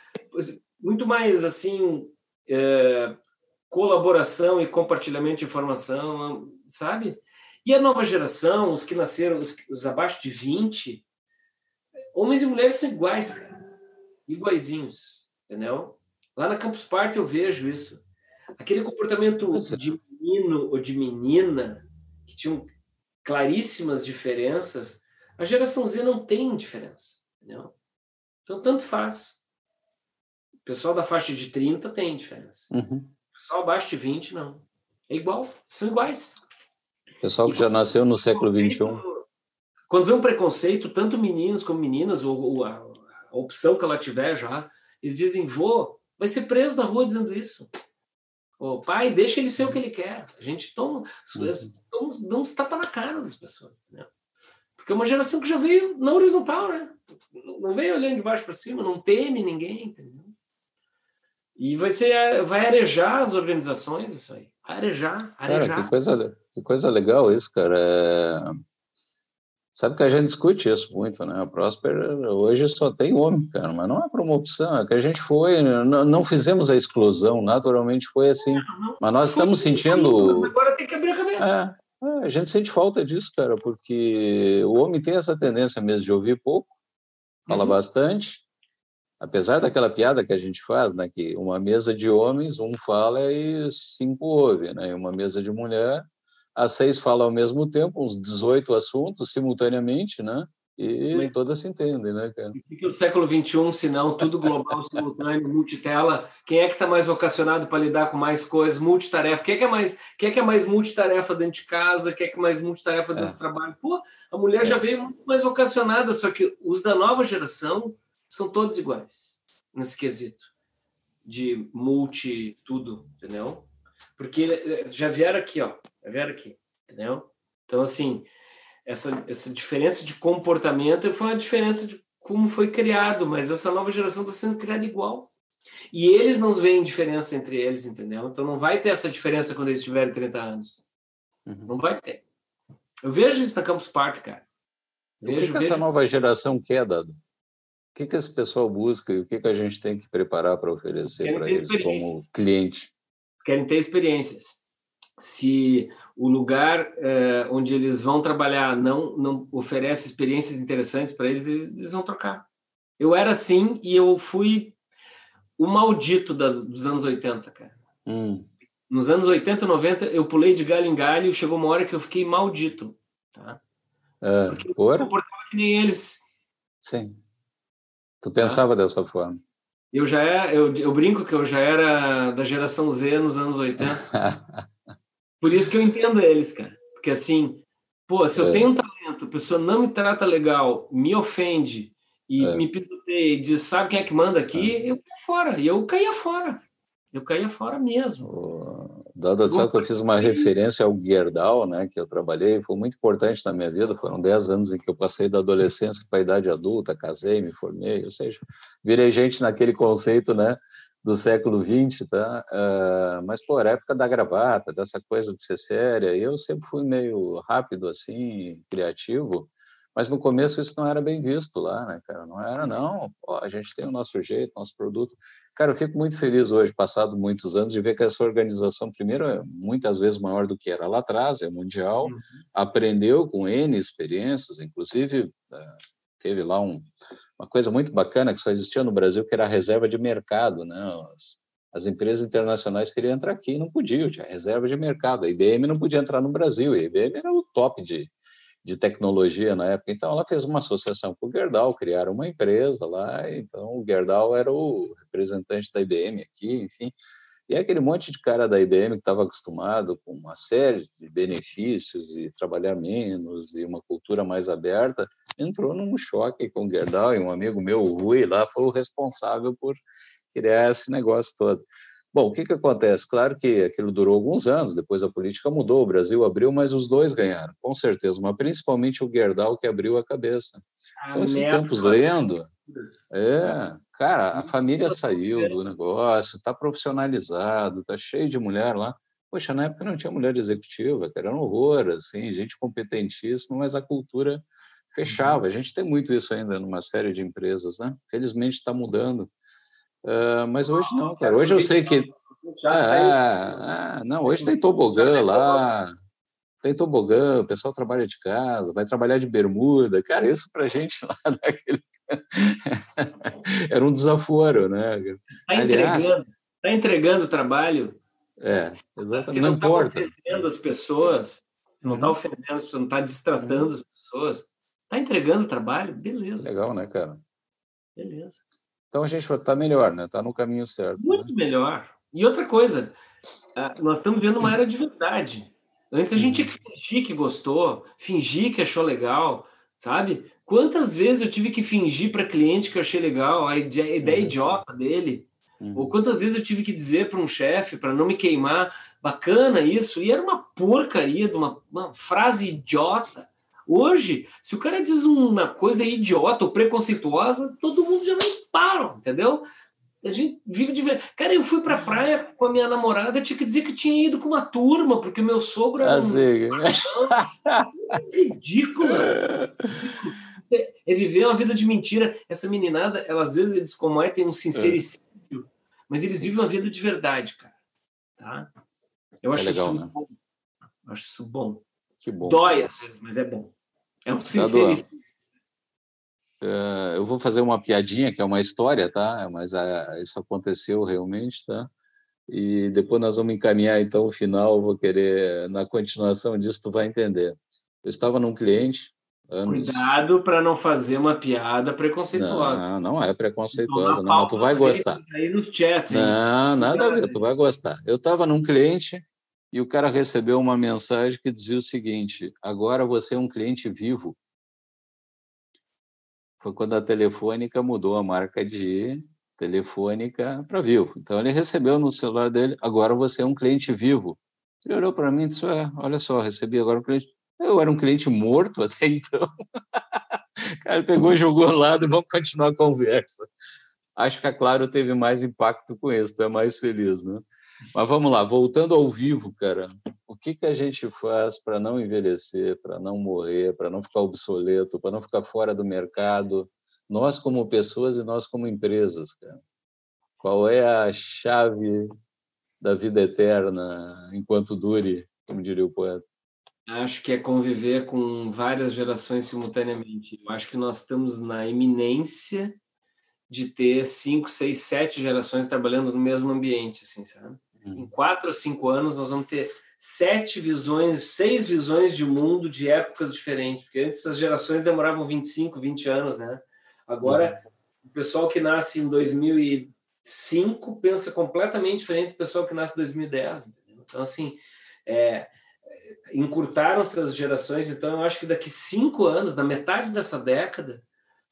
muito mais assim, é, colaboração e compartilhamento de informação, sabe? E a nova geração, os que nasceram, os, os abaixo de 20, homens e mulheres são iguais, cara. Iguaizinhos, entendeu? Lá na Campus Party eu vejo isso. Aquele comportamento de menino ou de menina, que tinham claríssimas diferenças, a geração Z não tem diferença. Entendeu? Então, tanto faz. Pessoal da faixa de 30 tem diferença. Uhum. Pessoal abaixo de 20, não. É igual, são iguais. Pessoal que já nasceu no século XXI. Quando vê um preconceito, tanto meninos como meninas, ou, ou a, a opção que ela tiver já, eles dizem, vô, vai ser preso na rua dizendo isso. O pai, deixa ele ser o que ele quer. A gente toma, uhum. dá uns tapas na cara das pessoas. Entendeu? Porque é uma geração que já veio na horizontal, né? Não veio olhando de baixo para cima, não teme ninguém, entendeu? E vai, ser, vai arejar as organizações isso aí. Arejar, arejar. Cara, que coisa, que coisa legal isso, cara. É Sabe que a gente discute isso muito, né? A Prosper hoje só tem homem, cara, mas não é por uma opção, é que a gente foi, não, não fizemos a exclusão, naturalmente foi assim. Mas nós estamos sentindo. Mas agora tem que abrir a cabeça. É, é, a gente sente falta disso, cara, porque o homem tem essa tendência mesmo de ouvir pouco, fala uhum. bastante, apesar daquela piada que a gente faz, né? Que uma mesa de homens, um fala e cinco ouve, né? E uma mesa de mulher as seis falam ao mesmo tempo, uns 18 assuntos simultaneamente, né? E Mas, todas se entendem, né, cara? O que o século XXI, se não tudo global, simultâneo, multitela? Quem é que está mais vocacionado para lidar com mais coisas, multitarefa? Quem é que é mais, quem é que é mais multitarefa dentro de casa? Quem é que é mais multitarefa dentro é. do trabalho? Pô, a mulher é. já veio muito mais vocacionada, só que os da nova geração são todos iguais nesse quesito de multi tudo, entendeu? Porque eh, já vieram aqui, ó, já vieram aqui, entendeu? Então, assim, essa, essa diferença de comportamento foi uma diferença de como foi criado, mas essa nova geração está sendo criada igual. E eles não veem diferença entre eles, entendeu? Então não vai ter essa diferença quando eles tiverem 30 anos. Uhum. Não vai ter. Eu vejo isso na Campus Party, cara. Vejo, o que, que vejo... essa nova geração quer, Dado? O que, que esse pessoal busca e o que, que a gente tem que preparar para oferecer para eles como cliente? Querem ter experiências. Se o lugar eh, onde eles vão trabalhar não, não oferece experiências interessantes para eles, eles, eles, vão trocar. Eu era assim e eu fui o maldito dos anos 80, cara. Hum. Nos anos 80, 90, eu pulei de galho em galho e chegou uma hora que eu fiquei maldito. Tá? É, Porque eu por? comportava que nem eles. Sim. Tu pensava tá? dessa forma? Eu já é, eu, eu brinco que eu já era da geração Z nos anos 80. Por isso que eu entendo eles, cara. Porque assim, pô, se eu é. tenho um talento, a pessoa não me trata legal, me ofende e é. me pisoteia e diz, sabe quem é que manda aqui? É. Eu caio fora. E eu caía fora. Eu caía fora mesmo. Dado sabe que eu fiz uma referência ao Gerdau, né, que eu trabalhei, foi muito importante na minha vida, foram 10 anos em que eu passei da adolescência para a idade adulta, casei, me formei, ou seja, virei gente naquele conceito, né, do século XX, tá? Uh, mas, pô, era época da gravata, dessa coisa de ser séria, eu sempre fui meio rápido, assim, criativo, mas no começo isso não era bem visto lá, né, cara? Não era, não. Pô, a gente tem o nosso jeito, nosso produto. Cara, eu fico muito feliz hoje, passado muitos anos, de ver que essa organização, primeiro, é muitas vezes maior do que era lá atrás, é mundial, uhum. aprendeu com N experiências, inclusive eh, teve lá um, uma coisa muito bacana que só existia no Brasil, que era a reserva de mercado, né? As, as empresas internacionais queriam entrar aqui e não podiam, tinha reserva de mercado. A IBM não podia entrar no Brasil, a IBM era o top de, de tecnologia na época. Então, ela fez uma associação com o Gerdau, criaram uma empresa lá. Então, o Gerdau era o representante da IBM aqui, enfim. E aquele monte de cara da IBM que estava acostumado com uma série de benefícios e trabalhar menos e uma cultura mais aberta, entrou num choque com o Gerdau e um amigo meu, o Rui, lá foi o responsável por criar esse negócio todo. Bom, o que, que acontece? Claro que aquilo durou alguns anos, depois a política mudou, o Brasil abriu, mas os dois ganharam, com certeza, mas principalmente o Gerdau que abriu a cabeça. Ah, então, esses tempos lendo, é, cara, a família saiu do negócio, está profissionalizado, está cheio de mulher lá. Poxa, na época não tinha mulher executiva, cara, era um horror, assim, gente competentíssima, mas a cultura fechava. A gente tem muito isso ainda numa série de empresas, né? Felizmente está mudando. Uh, mas hoje não, cara. Hoje eu sei que. Já é, é, não, hoje tem tobogã lá, tem tobogã, o pessoal trabalha de casa, vai trabalhar de bermuda. Cara, isso pra gente lá naquele. Era um desaforo, né? Está entregando, tá entregando o trabalho. É, exatamente. Se não está ofendendo as pessoas, se não está uhum. ofendendo as pessoas, não está distratando uhum. as pessoas, está entregando o trabalho, beleza. Legal, né, cara? Beleza. Então a gente está melhor, né? Está no caminho certo. Né? Muito né? melhor. E outra coisa, ah, nós estamos vendo uma era de verdade. Antes a gente tinha que fingir que gostou, fingir que achou legal, sabe? Quantas vezes eu tive que fingir para cliente que eu achei legal a ideia, uhum. idiota dele? Uhum. Ou quantas vezes eu tive que dizer para um chefe para não me queimar, bacana isso, e era uma porcaria de uma, uma frase idiota. Hoje, se o cara diz uma coisa idiota ou preconceituosa, todo mundo já vai para, entendeu? A gente vive de ver. Cara, eu fui pra praia com a minha namorada, tinha que dizer que tinha ido com uma turma, porque meu sogro era. Assim. Um... É ridículo. É viver uma vida de mentira. Essa meninada, ela, às vezes eles cometem um sincericídio, é. mas eles vivem uma vida de verdade, cara. Tá? Eu acho é legal, isso né? bom. Eu acho isso bom. Que bom. Dói às vezes, mas é bom. É um tá sincericídio. Uh, eu vou fazer uma piadinha, que é uma história, tá? Mas uh, isso aconteceu realmente, tá? E depois nós vamos encaminhar, então, o final. Vou querer, na continuação disso, tu vai entender. Eu estava num cliente. Anos... Cuidado para não fazer uma piada preconceituosa. Não, não é preconceituosa, não, mas tu vai gostar. Aí nos chats, hein? Não, nada a ver, tu vai gostar. Eu estava num cliente e o cara recebeu uma mensagem que dizia o seguinte: agora você é um cliente vivo. Foi quando a Telefônica mudou a marca de Telefônica para Vivo. Então ele recebeu no celular dele: agora você é um cliente vivo. Ele olhou para mim e disse: olha só, recebi agora um cliente. Eu era um cliente morto até então. o cara pegou, jogou ao lado e vamos continuar a conversa. Acho que a Claro teve mais impacto com isso, tu é mais feliz, né? Mas vamos lá, voltando ao vivo, cara. O que, que a gente faz para não envelhecer, para não morrer, para não ficar obsoleto, para não ficar fora do mercado nós como pessoas e nós como empresas, cara. Qual é a chave da vida eterna enquanto dure, como diria o poeta? Acho que é conviver com várias gerações simultaneamente. Eu acho que nós estamos na iminência de ter cinco, seis, sete gerações trabalhando no mesmo ambiente, assim, sabe? Em quatro ou cinco anos nós vamos ter sete visões, seis visões de mundo de épocas diferentes, porque antes essas gerações demoravam 25, 20 anos, né? Agora, uhum. o pessoal que nasce em 2005 pensa completamente diferente do pessoal que nasce em 2010, entendeu? Então, assim, é, encurtaram essas gerações, então eu acho que daqui cinco anos, na metade dessa década,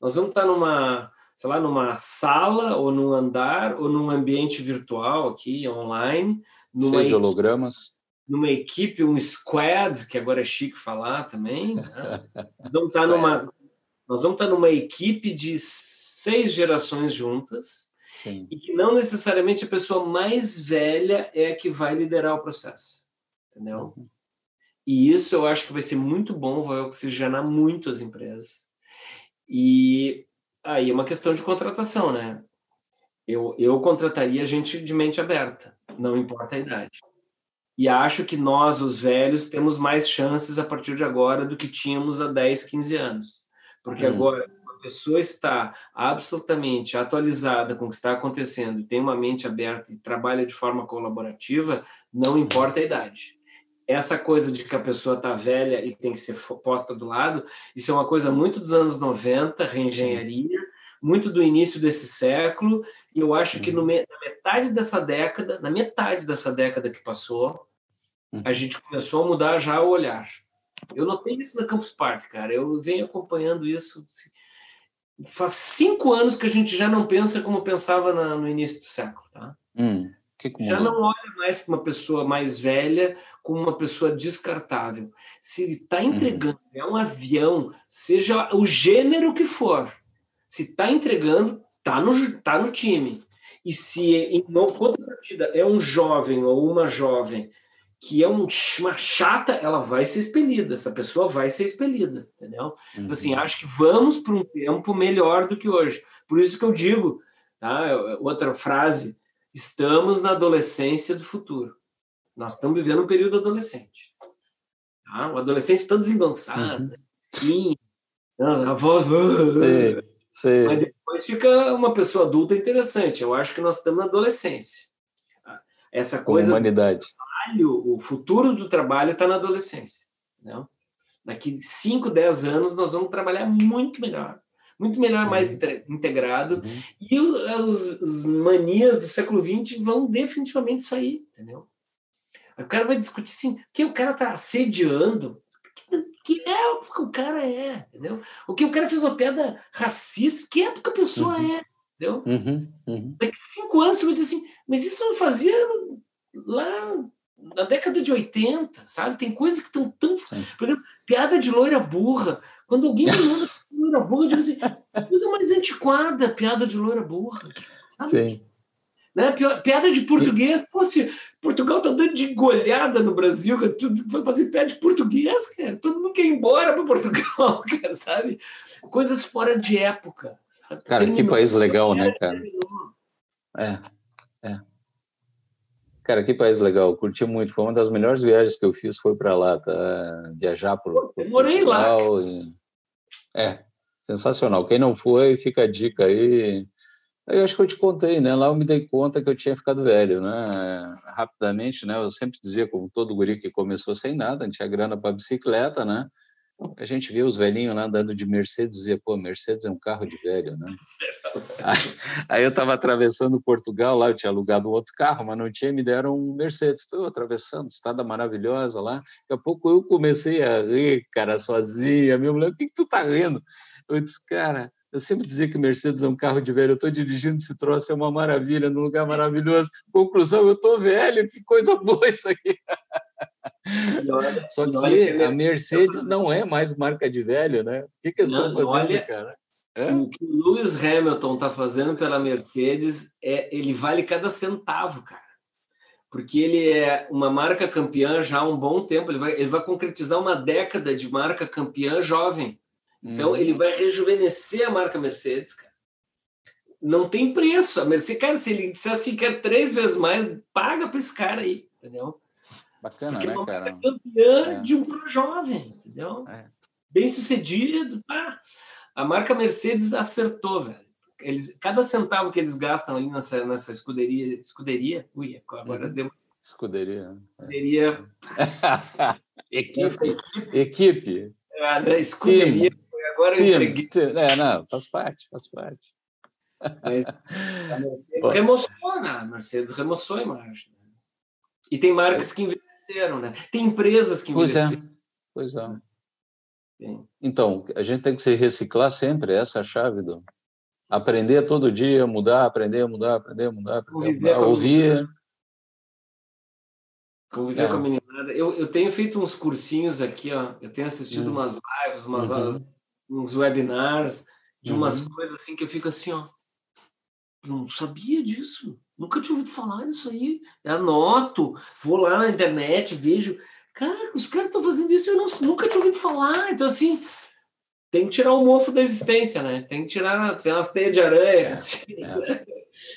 nós vamos estar numa, sei lá, numa sala ou num andar ou num ambiente virtual aqui, online, numa Cheio de hologramas. Numa equipe, um squad, que agora é chique falar também. Né? Nós vamos estar numa, nós vamos estar numa equipe de seis gerações juntas Sim. e que não necessariamente a pessoa mais velha é a que vai liderar o processo, entendeu? Uhum. E isso eu acho que vai ser muito bom, vai oxigenar muito as empresas. E aí é uma questão de contratação, né? Eu, eu contrataria gente de mente aberta, não importa a idade. E acho que nós, os velhos, temos mais chances a partir de agora do que tínhamos há 10, 15 anos. Porque hum. agora, a pessoa está absolutamente atualizada com o que está acontecendo, tem uma mente aberta e trabalha de forma colaborativa, não importa a idade essa coisa de que a pessoa está velha e tem que ser posta do lado, isso é uma coisa muito dos anos 90, reengenharia, muito do início desse século, e eu acho que no, na metade dessa década, na metade dessa década que passou, uhum. a gente começou a mudar já o olhar. Eu notei isso na Campus Party, cara. Eu venho acompanhando isso. Assim, faz cinco anos que a gente já não pensa como pensava na, no início do século, tá? Hum. Que que já não olha mais para uma pessoa mais velha como uma pessoa descartável. Se está uhum. entregando, uhum. é um avião, seja o gênero que for, se está entregando, está no, tá no time. E se em contrapartida é um jovem ou uma jovem que é um, uma chata, ela vai ser expelida, essa pessoa vai ser expelida, entendeu? Uhum. Então, assim, uhum. acho que vamos para um tempo melhor do que hoje. Por isso que eu digo, tá? outra frase, Estamos na adolescência do futuro. Nós estamos vivendo um período adolescente. Tá? O adolescente está desengonçado, uhum. a voz. Sim, sim. Mas depois fica uma pessoa adulta interessante. Eu acho que nós estamos na adolescência. Essa coisa. Humanidade. Trabalho, o futuro do trabalho está na adolescência. Não? Daqui 5, 10 anos nós vamos trabalhar muito melhor muito melhor, mais uhum. integrado. Uhum. E os, os, manias do século XX vão definitivamente sair, entendeu? O cara vai discutir assim, que o cara está assediando, que, que época o cara é, entendeu? O que o cara fez uma piada racista, que época a pessoa uhum. é, entendeu? Uhum. Uhum. Daqui cinco anos tu vai dizer assim, mas isso não fazia lá na década de 80, sabe? Tem coisas que estão tão. Por exemplo, piada de loira burra. Quando alguém me manda loira burra, digo assim, coisa mais antiquada, piada de loira burra. Sabe? Sim. Né? Piada de português, pô, se Portugal tá dando de golhada no Brasil, tudo vai fazer piada de português, cara. Todo mundo quer ir embora para Portugal, cara, sabe? Coisas fora de época. Sabe? Cara, que país legal, né, cara? É, é. Cara, que país legal, curti muito. Foi uma das melhores viagens que eu fiz, foi para lá, tá? Viajar por. Eu morei lá. E... É, sensacional. Quem não foi, fica a dica aí. Eu acho que eu te contei, né? Lá eu me dei conta que eu tinha ficado velho, né? Rapidamente, né? Eu sempre dizia, como todo guri que começou sem nada, não tinha grana para bicicleta, né? A gente via os velhinhos lá andando de Mercedes e dizia, pô, Mercedes é um carro de velho, né? Aí, aí eu estava atravessando Portugal lá, eu tinha alugado outro carro, mas não tinha, me deram um Mercedes. Estou atravessando, estrada maravilhosa lá. Daqui a pouco eu comecei a rir, cara, sozinha. Minha mulher, o que, que tu tá rindo? Eu disse, cara, eu sempre dizia que Mercedes é um carro de velho. Eu estou dirigindo esse troço, é uma maravilha, num lugar maravilhoso. Conclusão, eu estou velho, que coisa boa isso aqui. Olha, Só que a Mercedes não é mais marca de velho, né? O que, que eles não, estão fazendo, olha, cara? É? O que o Lewis Hamilton está fazendo pela Mercedes é ele vale cada centavo, cara. Porque ele é uma marca campeã já há um bom tempo. Ele vai, ele vai concretizar uma década de marca campeã jovem. Então, hum. ele vai rejuvenescer a marca Mercedes, cara. Não tem preço. A Mercedes, cara, se ele disser assim, quer três vezes mais, paga para esse cara aí, entendeu? Bacana, Porque né, cara? É campeã é. de um pro jovem, entendeu? É. Bem sucedido. Ah, a marca Mercedes acertou, velho. Eles, cada centavo que eles gastam ali nessa, nessa escuderia, escuderia, ui, agora uhum. deu. Escuderia. Escuderia. equipe. Equipe. Ah, né? Escuderia. Agora eu entreguei. É, não, faz parte, faz parte. Mas a Mercedes remoçou, né? A Mercedes remoçou a imagem. Né? E tem marcas que envelheceram, né? Tem empresas que envelheceram. Pois é. Pois é. Então, a gente tem que se reciclar sempre, essa é a chave do aprender todo dia, mudar, aprender, mudar, aprender, mudar, aprender, mudar, ouvir. Conviver é. com a meninada. Eu, eu tenho feito uns cursinhos aqui, ó. Eu tenho assistido uhum. umas lives, umas, uhum. Uns webinars de umas uhum. coisas assim que eu fico assim, ó. Eu não sabia disso. Nunca tinha ouvido falar disso aí. Eu anoto, vou lá na internet, vejo. Cara, os caras estão fazendo isso e eu não, nunca tinha ouvido falar. Então, assim, tem que tirar o mofo da existência, né? Tem que tirar, tem umas teias de aranha, é, assim, é.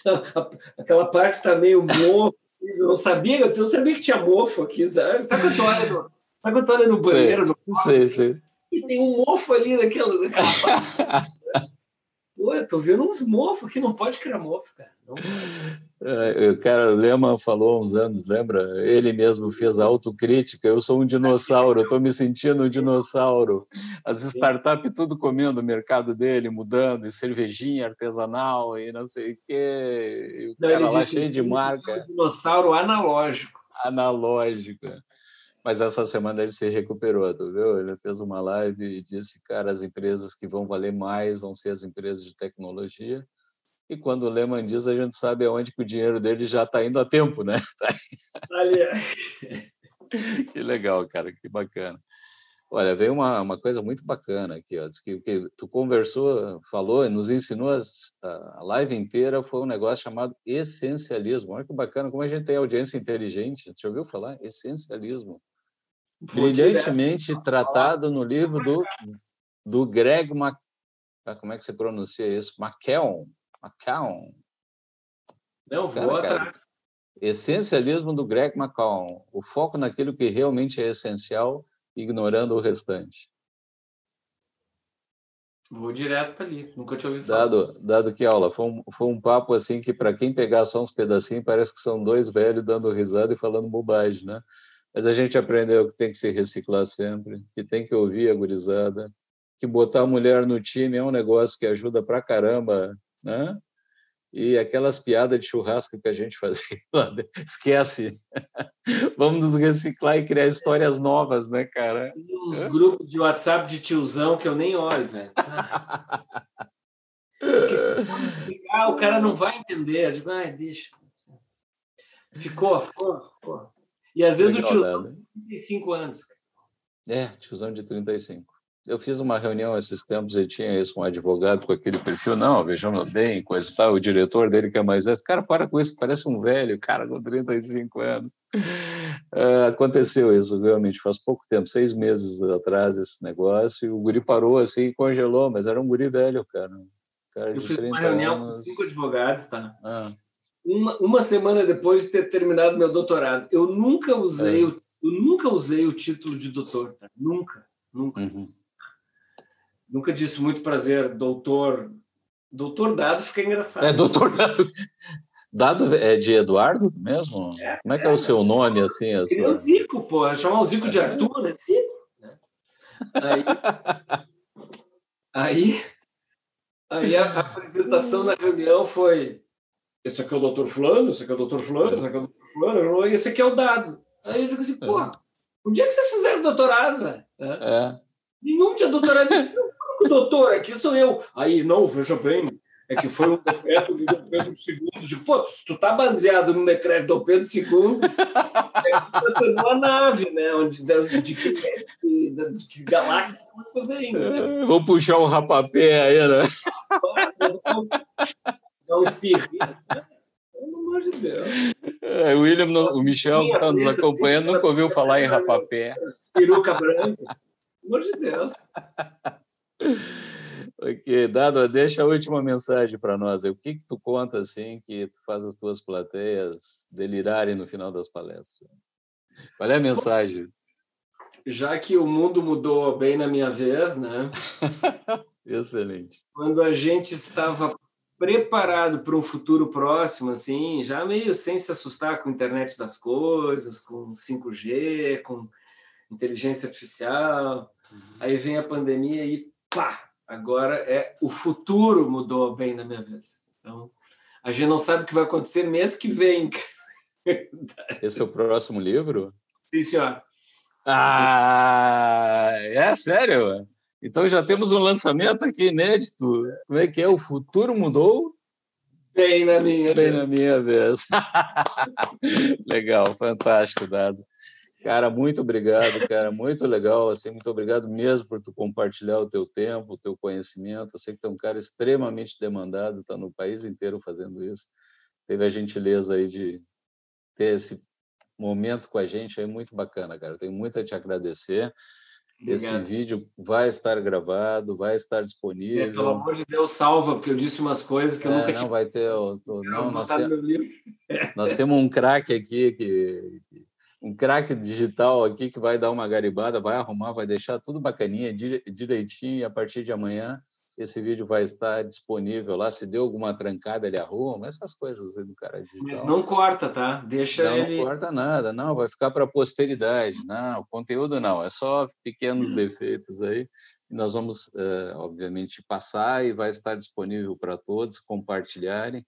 Aquela parte tá meio mofo. Eu não sabia, eu sabia que tinha mofo aqui, sabe? Sabe quando olha no, sabe quando olha no banheiro? Sim, no sim, sim. E tem um mofo ali naquela, naquela parte. Pô, eu tô vendo uns mofos que não pode criar mofo, cara. Não é, o cara Lema falou há uns anos, lembra? Ele mesmo fez a autocrítica. Eu sou um dinossauro, eu estou me sentindo um dinossauro. As startups tudo comendo o mercado dele, mudando, e cervejinha artesanal e não sei o quê. o não, cara lá cheio de marca. Um dinossauro analógico. Analógico. Mas essa semana ele se recuperou, tu viu? Ele fez uma live e disse, cara, as empresas que vão valer mais vão ser as empresas de tecnologia. E quando o Lehman diz, a gente sabe aonde que o dinheiro dele já está indo a tempo, né? Tá Ali. que legal, cara, que bacana. Olha, veio uma, uma coisa muito bacana aqui, ó. Diz que o que tu conversou, falou, nos ensinou as, a live inteira foi um negócio chamado essencialismo. Olha que bacana, como a gente tem audiência inteligente. Você ouviu falar? Essencialismo brilhantemente tratado no livro do, do Greg Mac... Ah, como é que se pronuncia isso? McKeown. McKeown. Não, vou cara, atrás. Essencialismo do Greg McCown. O foco naquilo que realmente é essencial, ignorando o restante. Vou direto para ali, nunca tinha ouvido falar. Dado, dado que aula, foi um, foi um papo assim que para quem pegar só uns pedacinhos parece que são dois velhos dando risada e falando bobagem, né? Mas a gente aprendeu que tem que se reciclar sempre, que tem que ouvir a gurizada, que botar a mulher no time é um negócio que ajuda pra caramba, né? E aquelas piadas de churrasco que a gente fazia, esquece. Vamos nos reciclar e criar histórias novas, né, cara? Uns grupos de WhatsApp de tiozão que eu nem olho, velho. Se eu explicar, o cara não vai entender. Eu digo, ai, deixa. Ficou, ficou, ficou. E às vezes o tiozão de 35 anos. É, tiozão de 35. Eu fiz uma reunião esses tempos e tinha isso, um advogado com aquele perfil, não, vejamos bem, coisa e tal, o diretor dele que é mais velho, cara, para com isso, parece um velho, cara com 35 anos. Uh, aconteceu isso, realmente, faz pouco tempo, seis meses atrás, esse negócio, e o guri parou assim e congelou, mas era um guri velho, cara. cara Eu fiz uma reunião anos. com cinco advogados, tá? Ah uma, uma semana depois de ter terminado meu doutorado. Eu nunca usei, é. o, eu nunca usei o título de doutor, tá? nunca, nunca. Uhum. Nunca disse muito prazer, doutor. Doutor Dado fica engraçado. É, doutor Dado. Dado é de Eduardo mesmo? É, Como é que é, é o seu nome, assim? A sua... o Zico, pô. Chamar o Zico de Arthur, é Zico. Né? Aí, aí, aí a apresentação na reunião foi esse aqui é o doutor fulano, esse aqui é o doutor fulano, esse aqui é o doutor fulano, e esse aqui é o dado. Aí eu digo assim, pô, onde é que vocês fizeram doutorado, velho? É. Nenhum tinha doutorado. o doutor aqui sou eu. Aí, não, veja bem, é que foi um decreto de Dom Pedro II. Digo, pô, se tu tá baseado no decreto de Dom Pedro II, é que você está numa nave, né? Onde, de, de, que, de, de que galáxia você vem. Né? Vou puxar um rapapé aí, né? Espirrinho. Pelo amor de Deus. É, o William, o Michel, que está nos acompanhando, nunca ouviu falar em rapapé. Peruca branca. Pelo amor de Deus. ok, Dado, deixa a última mensagem para nós. O que, que tu conta assim que tu faz as tuas plateias delirarem no final das palestras? Qual é a mensagem? Já que o mundo mudou bem na minha vez, né? Excelente. Quando a gente estava preparado para um futuro próximo, assim, já meio sem se assustar com a internet das coisas, com 5G, com inteligência artificial. Uhum. Aí vem a pandemia e pá! Agora é o futuro mudou bem na minha vez. Então, a gente não sabe o que vai acontecer mês que vem. Esse é o próximo livro? Sim, senhor. Ah, é sério? Então já temos um lançamento aqui inédito. Como é que é? O futuro mudou? Bem na minha Bem vez. na minha vez. legal, fantástico, Dado. Cara, muito obrigado, cara, muito legal, assim, muito obrigado mesmo por tu compartilhar o teu tempo, o teu conhecimento. Eu sei que tu é um cara extremamente demandado, está no país inteiro fazendo isso. Teve a gentileza aí de ter esse momento com a gente, é muito bacana, cara. Eu tenho muito a te agradecer. Obrigado. Esse vídeo vai estar gravado, vai estar disponível. É, pelo amor de Deus, salva, porque eu disse umas coisas que eu é, nunca não tinha. Não vai ter. Tô, não, nós, tem, nós temos um craque aqui que, um craque digital aqui que vai dar uma garibada, vai arrumar, vai deixar tudo bacaninha, direitinho, e a partir de amanhã esse vídeo vai estar disponível lá. Se deu alguma trancada, ele arruma, essas coisas do cara digital. Mas não corta, tá? Deixa não, ele. Não corta nada, não, vai ficar para a posteridade. Não, o conteúdo não, é só pequenos defeitos aí. Nós vamos, uh, obviamente, passar e vai estar disponível para todos compartilharem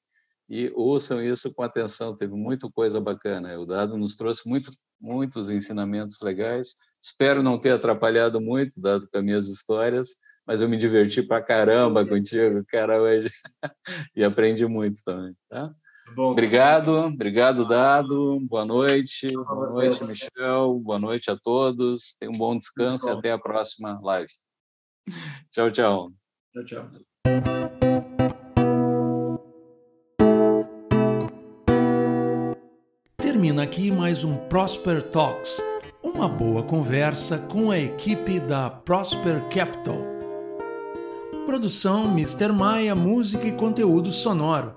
e ouçam isso com atenção. Teve muita coisa bacana. O Dado nos trouxe muito, muitos ensinamentos legais. Espero não ter atrapalhado muito, dado com as minhas histórias mas eu me diverti pra caramba contigo, cara, hoje. e aprendi muito também, tá? Bom, obrigado, obrigado, Dado. Boa noite. Boa noite, Michel. Boa noite a todos. Tenham um bom descanso e até a próxima live. Tchau, tchau. Tchau, tchau. Termina aqui mais um Prosper Talks, uma boa conversa com a equipe da Prosper Capital. Produção Mr. Maia, música e conteúdo sonoro